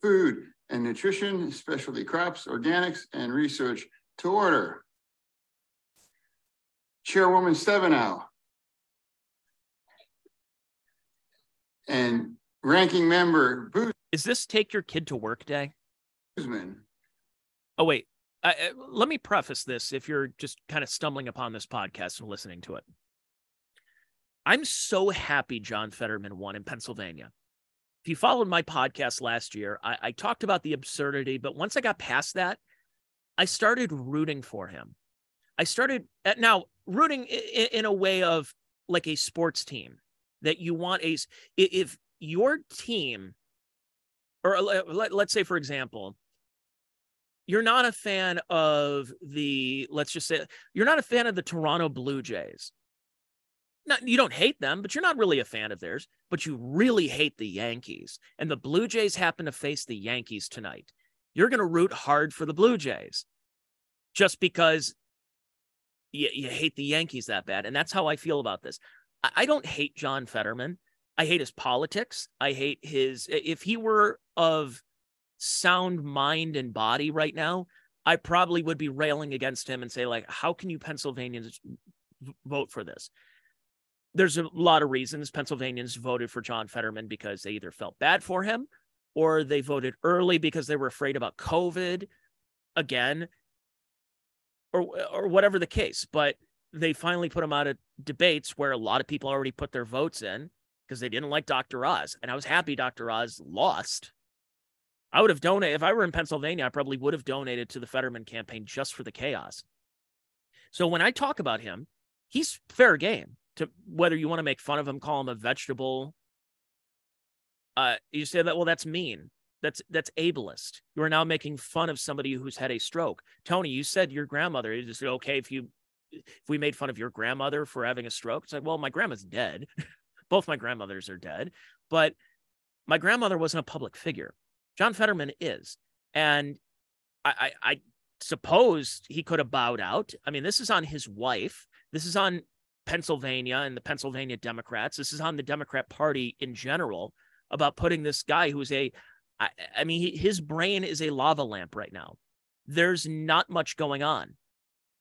Food and Nutrition, Specialty Crops, Organics, and Research to order. Chairwoman Stabenow and Ranking Member Booth. Is this take your kid to work day? Boozman. Oh, wait. Uh, let me preface this if you're just kind of stumbling upon this podcast and listening to it. I'm so happy John Fetterman won in Pennsylvania. If you followed my podcast last year, I, I talked about the absurdity, but once I got past that, I started rooting for him. I started at, uh, now rooting in, in a way of like a sports team that you want a if your team or let, let's say for example you're not a fan of the let's just say you're not a fan of the Toronto Blue Jays not you don't hate them, but you're not really a fan of theirs, but you really hate the Yankees. And the Blue Jays happen to face the Yankees tonight. You're going to root hard for the Blue Jays just because you, you hate the Yankees that bad. And that's how I feel about this. I, I don't hate John Fetterman. I hate his politics. I hate his if he were of sound mind and body right now, I probably would be railing against him and say like, how can you Pennsylvanians vote for this? There's a lot of reasons Pennsylvanians voted for John Fetterman because they either felt bad for him or they voted early because they were afraid about COVID again, or or whatever the case. But they finally put him out of debates where a lot of people already put their votes in because they didn't like Dr. Oz. And I was happy Dr. Oz lost. I would have donated if I were in Pennsylvania, I probably would have donated to the Fetterman campaign just for the chaos. So when I talk about him, he's fair game to whether you want to make fun of him, call him a vegetable. Uh, you say that, well, that's mean. That's that's ableist. You are now making fun of somebody who's had a stroke. Tony, you said your grandmother. Is okay if you if we made fun of your grandmother for having a stroke? It's like, well, my grandma's dead. [laughs] Both my grandmothers are dead, but my grandmother wasn't a public figure. John Fetterman is, and I, I, I suppose he could have bowed out. I mean, this is on his wife. This is on Pennsylvania and the Pennsylvania Democrats. This is on the Democrat Party in general about putting this guy who's a, I, I mean, he, his brain is a lava lamp right now. There's not much going on.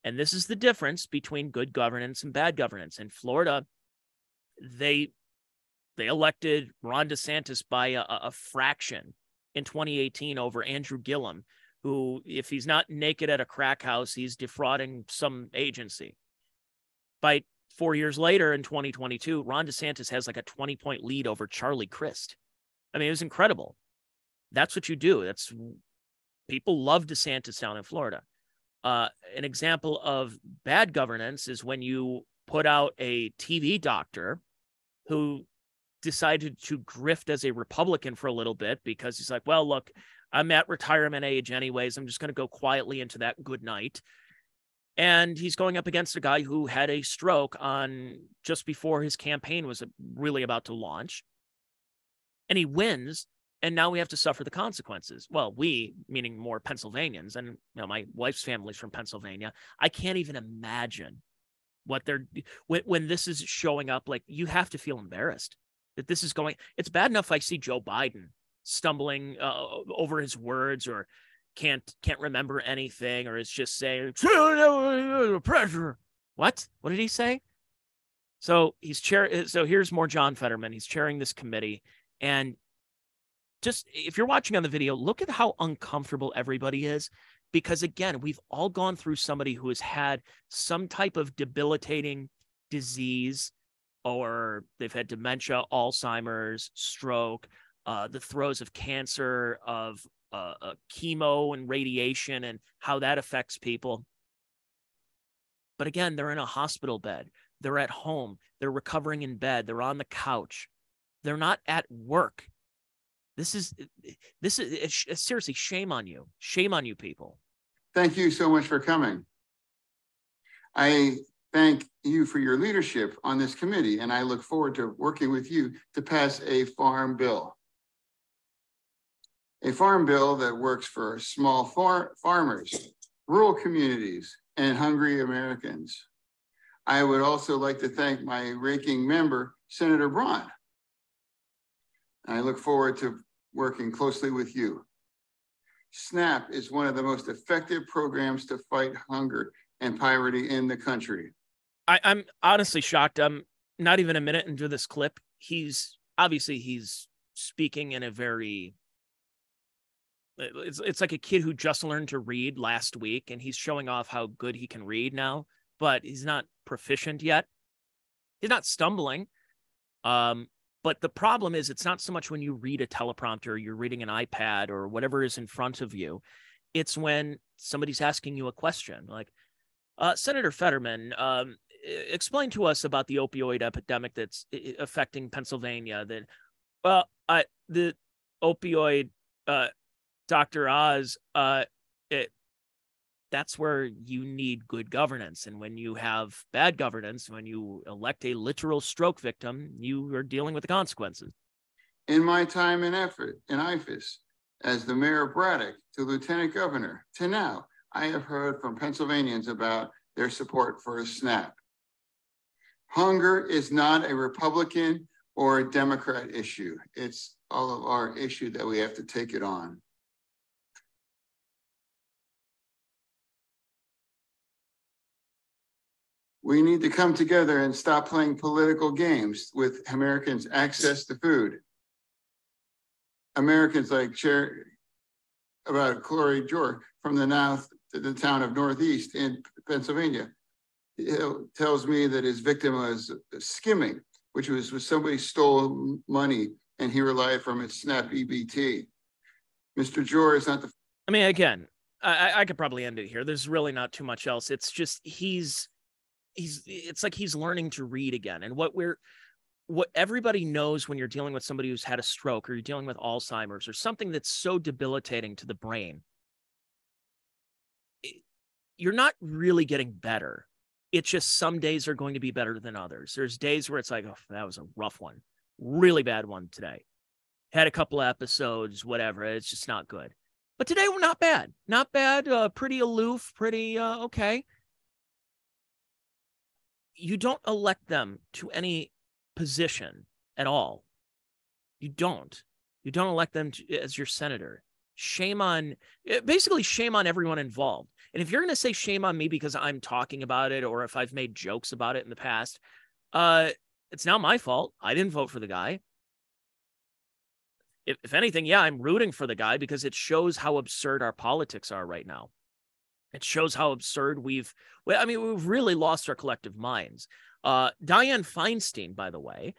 And this is the difference between good governance and bad governance. In Florida, they they elected Ron DeSantis by a, a fraction in 2018 over Andrew Gillum, who, if he's not naked at a crack house, he's defrauding some agency. By four years later in 2022, Ron DeSantis has like a 20 point lead over Charlie Crist. I mean, it was incredible. That's what you do. That's people love DeSantis down in Florida. Uh, an example of bad governance is when you put out a TV doctor who decided to grift as a Republican for a little bit because he's like, well, look, I'm at retirement age anyways. I'm just going to go quietly into that good night and he's going up against a guy who had a stroke on just before his campaign was really about to launch. And he wins and now we have to suffer the consequences. Well we meaning more pennsylvanians and you know my wife's family's from pennsylvania. I can't even imagine what they're when, when this is showing up like you have to feel embarrassed that this is going it's bad enough i see joe biden stumbling uh, over his words or can't can't remember anything or is just saying pressure. What? What did he say? So he's chair. So here's more John Fetterman. He's chairing this committee, and just if you're watching on the video, look at how uncomfortable everybody is. Because again, we've all gone through somebody who has had some type of debilitating disease, or they've had dementia, Alzheimer's, stroke, uh, the throes of cancer, of uh, chemo and radiation and how that affects people. But again, they're in a hospital bed. They're at home. They're recovering in bed. They're on the couch. They're not at work. This is this is seriously shame on you. Shame on you people. Thank you so much for coming. I thank you for your leadership on this committee, and I look forward to working with you to pass a farm bill a farm bill that works for small far farmers, rural communities, and hungry Americans. I would also like to thank my ranking member, Senator Braun. I look forward to working closely with you. SNAP is one of the most effective programs to fight hunger and poverty in the country. I, am honestly shocked. I'm not even a minute into this clip. He's obviously he's speaking in a very it's it's like a kid who just learned to read last week and he's showing off how good he can read now, but he's not proficient yet. He's not stumbling. Um, but the problem is it's not so much when you read a teleprompter, you're reading an iPad or whatever is in front of you. It's when somebody's asking you a question like, uh, Senator Fetterman, um, explain to us about the opioid epidemic that's affecting Pennsylvania. That, well, I, the opioid uh, Dr. Oz, uh, it, that's where you need good governance. And when you have bad governance, when you elect a literal stroke victim, you are dealing with the consequences. In my time and effort in IFAS, as the mayor of Braddock to lieutenant governor to now, I have heard from Pennsylvanians about their support for a SNAP. Hunger is not a Republican or a Democrat issue. It's all of our issue that we have to take it on. We need to come together and stop playing political games with Americans' access to food. Americans like Chair about Corey George from the north the town of Northeast in Pennsylvania. Tells me that his victim was skimming, which was when somebody stole money and he relied from its SNAP EBT. Mr. Jor is not the. I mean, again, I, I could probably end it here. There's really not too much else. It's just he's he's it's like he's learning to read again. And what we're what everybody knows when you're dealing with somebody who's had a stroke or you're dealing with Alzheimer's or something that's so debilitating to the brain, you're not really getting better. It's just some days are going to be better than others. There's days where it's like, oh, that was a rough one, really bad one today. Had a couple episodes, whatever. It's just not good. But today we're not bad, not bad. Uh, pretty aloof, pretty uh, okay. You don't elect them to any position at all. You don't. You don't elect them to, as your senator. Shame on, eh, basically, shame on everyone involved. And if you're going to say shame on me because I'm talking about it or if I've made jokes about it in the past, uh, it's now my fault. I didn't vote for the guy. If, if anything, yeah, I'm rooting for the guy because it shows how absurd our politics are right now. It shows how absurd we've, well, I mean, we've really lost our collective minds. Uh, Dianne Feinstein, by the way,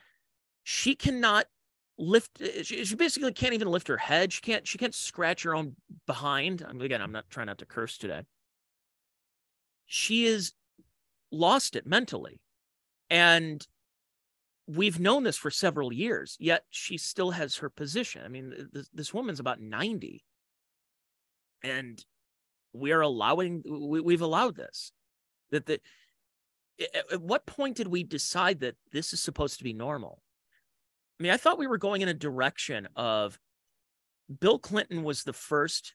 she cannot lift. She, she, basically can't even lift her head. She can't. She can't scratch her own behind. I mean, again, I'm not trying not to curse today. She is lost it mentally, and we've known this for several years. Yet she still has her position. I mean, this, this woman's about ninety, and we are allowing. We, we've allowed this. That the at what point did we decide that this is supposed to be normal? I mean, I thought we were going in a direction of Bill Clinton was the first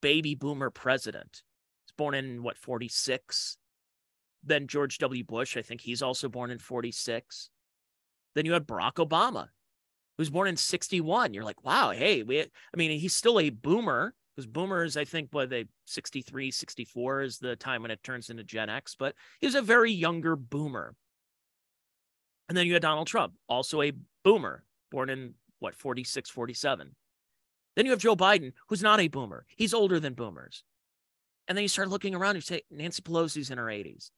baby boomer president. He's born in what, 46? Then George W. Bush, I think he's also born in 46. Then you had Barack Obama, who's born in 61. You're like, wow, hey, we, I mean, he's still a boomer, because boomers, I think, by the 63, 64 is the time when it turns into Gen X, but he was a very younger boomer. And then you had Donald Trump, also a boomer, born in what, 46, 47. Then you have Joe Biden, who's not a boomer. He's older than boomers. And then you start looking around, you say Nancy Pelosi's in her 80s,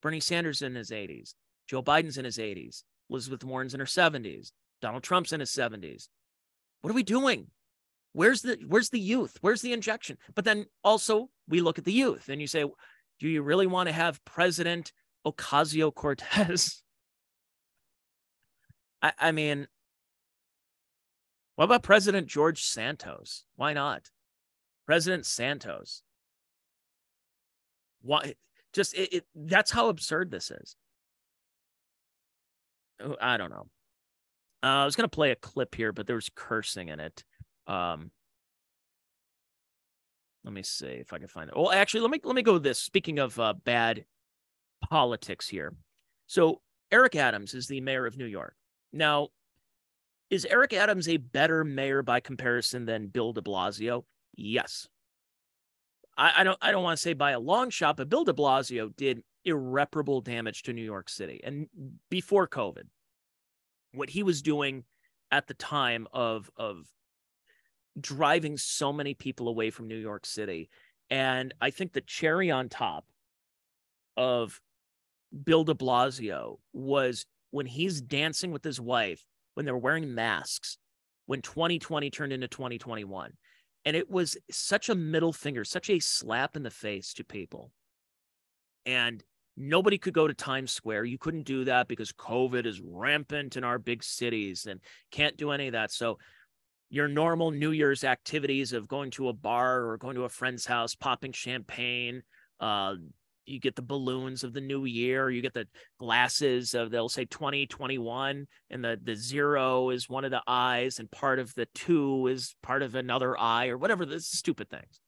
Bernie Sanders in his 80s, Joe Biden's in his 80s, Elizabeth Warren's in her 70s, Donald Trump's in his 70s. What are we doing? Where's the where's the youth? Where's the injection? But then also we look at the youth and you say, do you really want to have President Ocasio Cortez? [laughs] I, I mean, what about President George Santos? Why not? President Santos. Why? Just it, it that's how absurd this is. Oh, I don't know. Uh, I was gonna play a clip here, but there was cursing in it. Um, let me see if I can find it. Well, actually, let me let me go this. Speaking of uh, bad politics here, so Eric Adams is the mayor of New York. Now, is Eric Adams a better mayor by comparison than Bill De Blasio? Yes. I, I don't I don't want to say by a long shot, but Bill De Blasio did irreparable damage to New York City, and before COVID, what he was doing at the time of of driving so many people away from New York City. And I think the cherry on top of Bill de Blasio was when he's dancing with his wife, when they're wearing masks, when 2020 turned into 2021. And it was such a middle finger, such a slap in the face to people. And nobody could go to Times Square. You couldn't do that because COVID is rampant in our big cities and can't do any of that. So your normal New Year's activities of going to a bar or going to a friend's house, popping champagne. Uh, you get the balloons of the new year. You get the glasses of they'll say 2021, and the the zero is one of the eyes, and part of the two is part of another eye, or whatever. The stupid things,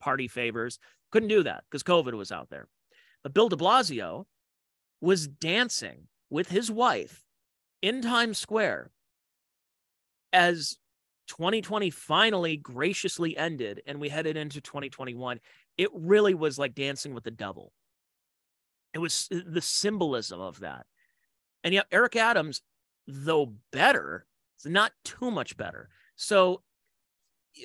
party favors. Couldn't do that because COVID was out there. But Bill De Blasio was dancing with his wife in Times Square as 2020 finally graciously ended and we headed into 2021, it really was like dancing with the devil. It was uh, the symbolism of that. And yet, Eric Adams, though better, is not too much better. So,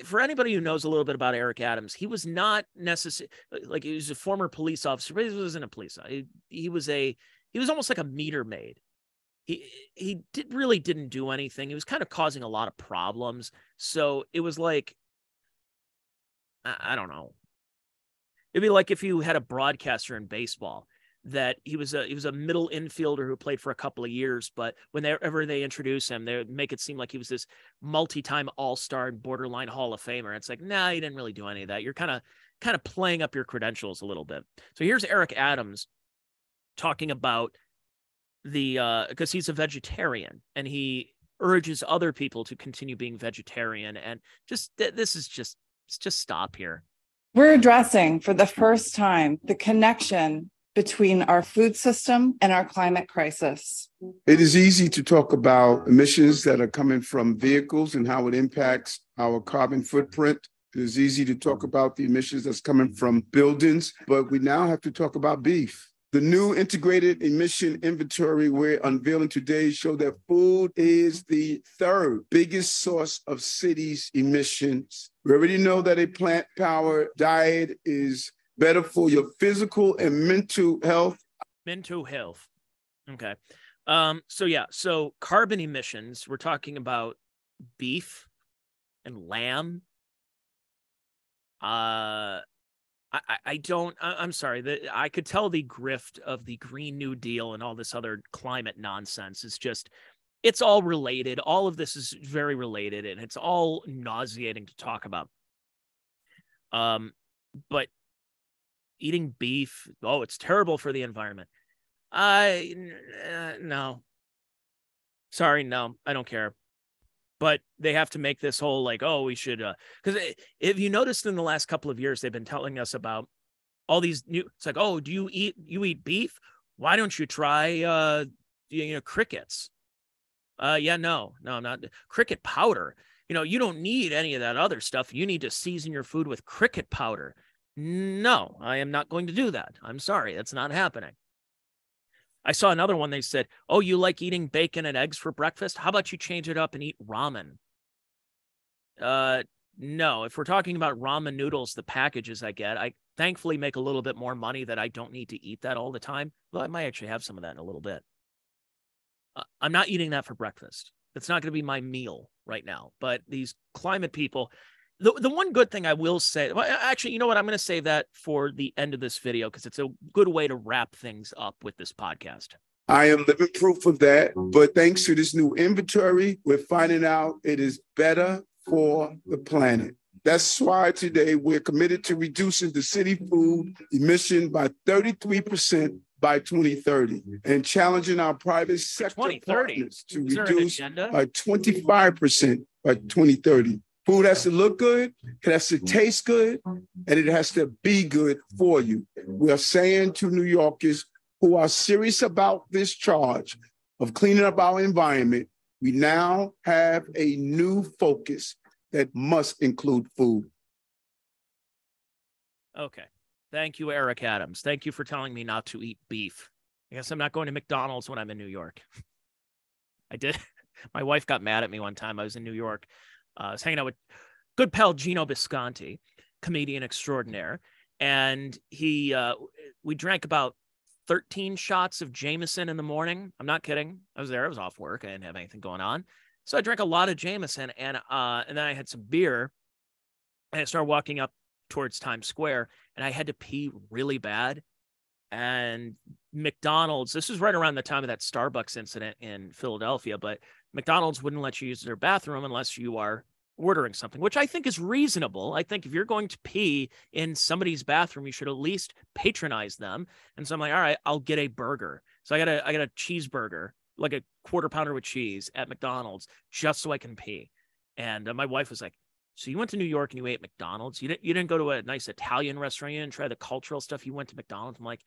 for anybody who knows a little bit about Eric Adams, he was not necessarily uh, like he was a former police officer, but he wasn't a police. He, he was a he was almost like a meter maid. He he did really didn't do anything. He was kind of causing a lot of problems. So it was like I, I don't know. It'd be like if you had a broadcaster in baseball that he was a he was a middle infielder who played for a couple of years, but whenever they introduce him, they make it seem like he was this multi-time all-star and borderline Hall of Famer. It's like, nah, he didn't really do any of that. You're kind of kind of playing up your credentials a little bit. So here's Eric Adams talking about the uh because he's a vegetarian and he urges other people to continue being vegetarian and just this is just just stop here. We're addressing for the first time the connection between our food system and our climate crisis. It is easy to talk about emissions that are coming from vehicles and how it impacts our carbon footprint. It is easy to talk about the emissions that's coming from buildings, but we now have to talk about beef. The new integrated emission inventory we're unveiling today show that food is the third biggest source of cities' emissions. We already know that a plant powered diet is better for your physical and mental health. Mental health. Okay. Um, so yeah, so carbon emissions, we're talking about beef and lamb. Uh I, I don't I'm sorry that I could tell the grift of the Green New Deal and all this other climate nonsense is just it's all related. All of this is very related and it's all nauseating to talk about. Um, but eating beef. Oh, it's terrible for the environment. I uh, no. Sorry, no, I don't care. But they have to make this whole like, oh, we should, because uh, if you noticed in the last couple of years, they've been telling us about all these new. It's like, oh, do you eat you eat beef? Why don't you try, uh, you know, crickets? Uh, yeah, no, no, not cricket powder. You know, you don't need any of that other stuff. You need to season your food with cricket powder. No, I am not going to do that. I'm sorry, that's not happening. I saw another one. They said, Oh, you like eating bacon and eggs for breakfast? How about you change it up and eat ramen? Uh, no, if we're talking about ramen noodles, the packages I get, I thankfully make a little bit more money that I don't need to eat that all the time. Well, I might actually have some of that in a little bit. Uh, I'm not eating that for breakfast. That's not going to be my meal right now. But these climate people, the, the one good thing I will say, well, actually, you know what? I'm going to save that for the end of this video because it's a good way to wrap things up with this podcast. I am living proof of that. But thanks to this new inventory, we're finding out it is better for the planet. That's why today we're committed to reducing the city food emission by 33% by 2030 and challenging our private sector partners to reduce by 25% by 2030. Food has to look good, it has to mm-hmm. taste good, and it has to be good for you. Mm-hmm. We are saying to New Yorkers who are serious about this charge of cleaning up our environment, we now have a new focus that must include food. Okay. Thank you, Eric Adams. Thank you for telling me not to eat beef. I guess I'm not going to McDonald's when I'm in New York. [laughs] I did. [laughs] My wife got mad at me one time. I was in New York I was hanging out with good pal Gino Bisconti, comedian extraordinaire, and he uh, we drank about 13 shots of Jameson in the morning. I'm not kidding. I was there. I was off work. I didn't have anything going on. So I drank a lot of Jameson and uh and then I had some beer and I started walking up towards Times Square and I had to pee really bad. And McDonald's, this was right around the time of that Starbucks incident in Philadelphia, but McDonald's wouldn't let you use their bathroom unless you are ordering something, which I think is reasonable. I think if you're going to pee in somebody's bathroom, you should at least patronize them. And so I'm like, all right, I'll get a burger. So I got a I got a cheeseburger, like a quarter pounder with cheese at McDonald's, just so I can pee. And uh, my wife was like, "So you went to New York and you ate McDonald's? You didn't you didn't go to a nice Italian restaurant? Didn't try the cultural stuff? You went to McDonald's?" I'm like,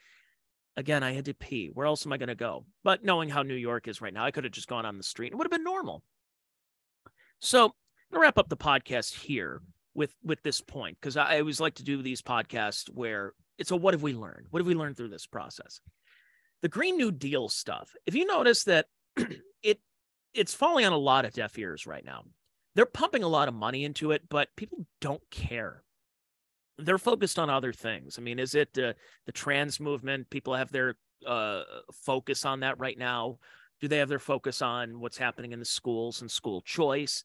Again, I had to pee. Where else am I going to go? But knowing how New York is right now, I could have just gone on the street. It would have been normal. So I'm gonna wrap up the podcast here with with this point because I always like to do these podcasts where it's a what have we learned? What have we learned through this process? the Green New Deal stuff. If you notice that [clears throat] it it's falling on a lot of deaf ears right now. They're pumping a lot of money into it, but people don't care. They're focused on other things. I mean, is it uh, the trans movement? People have their uh, focus on that right now. Do they have their focus on what's happening in the schools and school choice?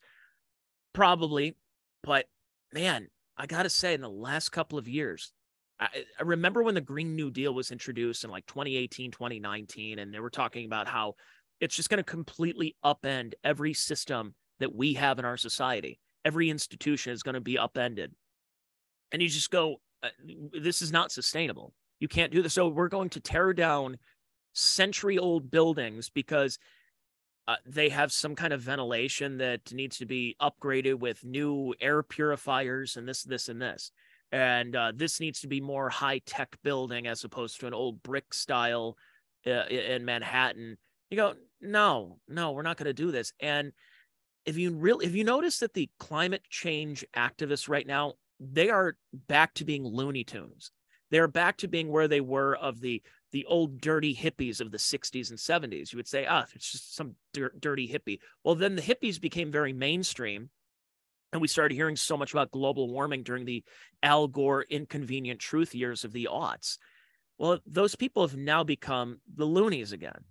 Probably. But man, I got to say, in the last couple of years, I, I, remember when the Green New Deal was introduced in like 2018, 2019, and they were talking about how it's just going to completely upend every system that we have in our society. Every institution is going to be upended. And you just go, uh, this is not sustainable. You can't do this. So we're going to tear down century old buildings because uh, they have some kind of ventilation that needs to be upgraded with new air purifiers and this, this, and this. And uh, this needs to be more high tech building as opposed to an old brick style uh, in Manhattan. You go, no, no, we're not going to do this. And if you really, if you notice that the climate change activists right now, they are back to being Looney Tunes. They're back to being where they were of the the old dirty hippies of the 60s and 70s. You would say, ah, it's just some dir- dirty hippie. Well, then the hippies became very mainstream. And we started hearing so much about global warming during the Al Gore inconvenient truth years of the aughts. Well, those people have now become the loonies again.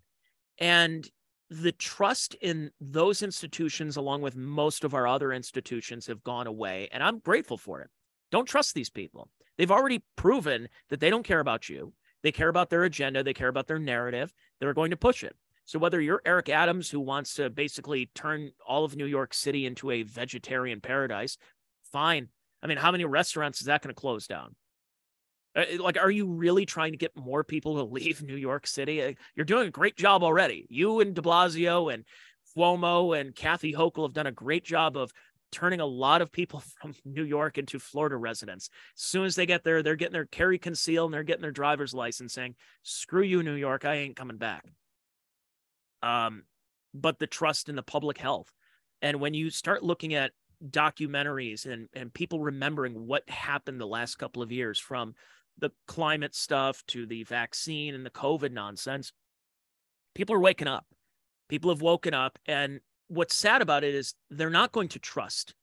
And the trust in those institutions, along with most of our other institutions, have gone away. And I'm grateful for it. Don't trust these people. They've already proven that they don't care about you. They care about their agenda. They care about their narrative. They're going to push it. So whether you're Eric Adams, who wants to basically turn all of New York City into a vegetarian paradise, fine. I mean, how many restaurants is that going to close down? Uh, like, are you really trying to get more people to leave New York City? Uh, you're doing a great job already. You and de Blasio and Cuomo and Kathy Hochul have done a great job of turning a lot of people [laughs] from New York into Florida residents. As soon as they get there, they're getting their carry conceal and they're getting their driver's license saying, screw you, New York, I ain't coming back. Um, but the trust in the public health. And when you start looking at documentaries and, and people remembering what happened the last couple of years from the climate stuff to the vaccine and the COVID nonsense, people are waking up. People have woken up. And what's sad about it is they're not going to trust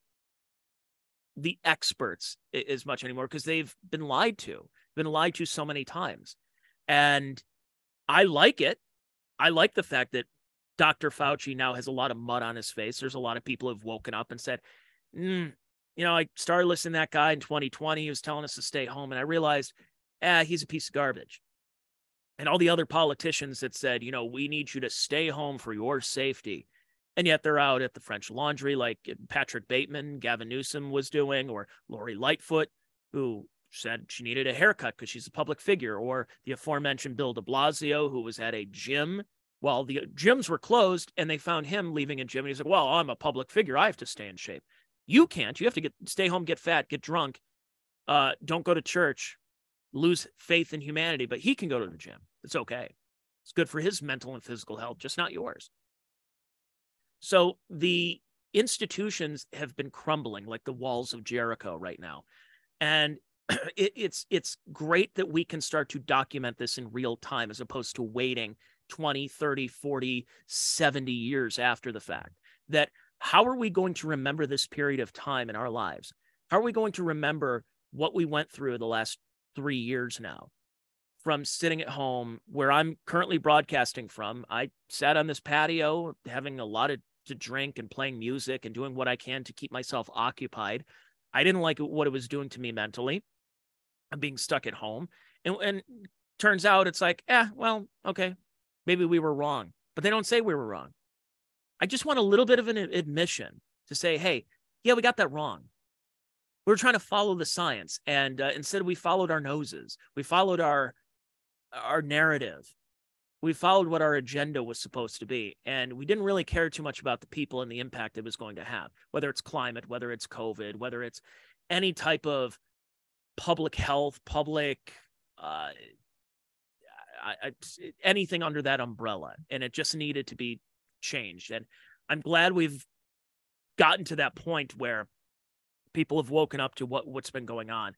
the experts as much anymore because they've been lied to, been lied to so many times. And I like it. I like the fact that Dr. Fauci now has a lot of mud on his face. There's a lot of people who've woken up and said, mm, you know, I started listening to that guy in 2020. He was telling us to stay home. And I realized, ah, he's a piece of garbage. And all the other politicians that said, you know, we need you to stay home for your safety. And yet they're out at the French Laundry, like Patrick Bateman, Gavin Newsom was doing, or Lori Lightfoot, who said she needed a haircut because she's a public figure, or the aforementioned Bill de Blasio, who was at a gym while the gyms were closed and they found him leaving a gym. And he's like, well, I'm a public figure. I have to stay in shape. You can't. You have to get stay home, get fat, get drunk, uh, don't go to church, lose faith in humanity. But he can go to the gym. It's okay. It's good for his mental and physical health, just not yours. So the institutions have been crumbling like the walls of Jericho right now. And [clears throat] it, it's it's great that we can start to document this in real time as opposed to waiting 20, 30, 40, 70 years after the fact. That how are we going to remember this period of time in our lives? How are we going to remember what we went through the last three years now? From sitting at home where I'm currently broadcasting from, I sat on this patio having a lot of to drink and playing music and doing what I can to keep myself occupied. I didn't like what it was doing to me mentally. I'm being stuck at home. And, and turns out it's like, eh, well, okay, maybe we were wrong. But they don't say we were wrong. I just want a little bit of an admission to say, hey, yeah, we got that wrong. We were trying to follow the science, and uh, instead we followed our noses. We followed our our narrative. We followed what our agenda was supposed to be, and we didn't really care too much about the people and the impact it was going to have. Whether it's climate, whether it's COVID, whether it's any type of public health, public uh, I, I, anything under that umbrella, and it just needed to be changed. And I'm glad we've gotten to that point where people have woken up to what what's been going on.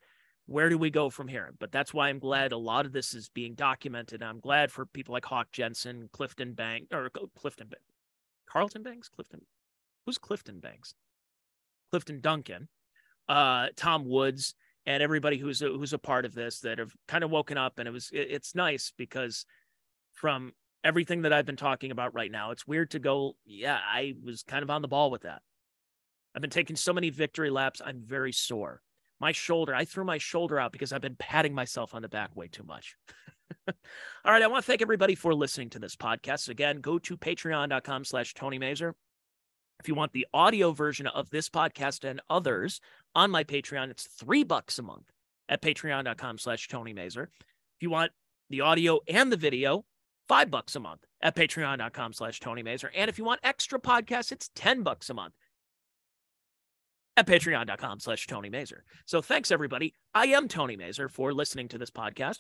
Where do we go from here? But that's why I'm glad a lot of this is being documented. I'm glad for people like Hawk Jensen, Clifton Bank, or Clifton Carlton Banks, Clifton. Who's Clifton Banks? Clifton Duncan, uh, Tom Woods, and everybody who's a, who's a part of this that have kind of woken up. And it was it, it's nice because from everything that I've been talking about right now, it's weird to go. Yeah, I was kind of on the ball with that. I've been taking so many victory laps. I'm very sore. My shoulder, I threw my shoulder out because I've been patting myself on the back way too much. [laughs] All right. I want to thank everybody for listening to this podcast. Again, go to patreon.com slash Tony Mazur. If you want the audio version of this podcast and others on my Patreon, it's three bucks a month at patreon.com slash Tony Mazur. If you want the audio and the video, five bucks a month at patreon.com slash Tony Mazur. And if you want extra podcasts, it's 10 bucks a month at patreon.com slash Tony Mazur. So thanks everybody. I am Tony Mazur for listening to this podcast.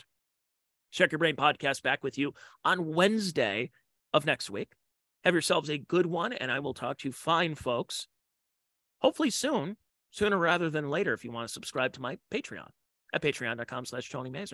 Check Your Brain podcast back with you on Wednesday of next week. Have yourselves a good one, and I will talk to fine folks. Hopefully soon, sooner rather than later, if you want to subscribe to my Patreon at patreon.com slash Tony Mazur.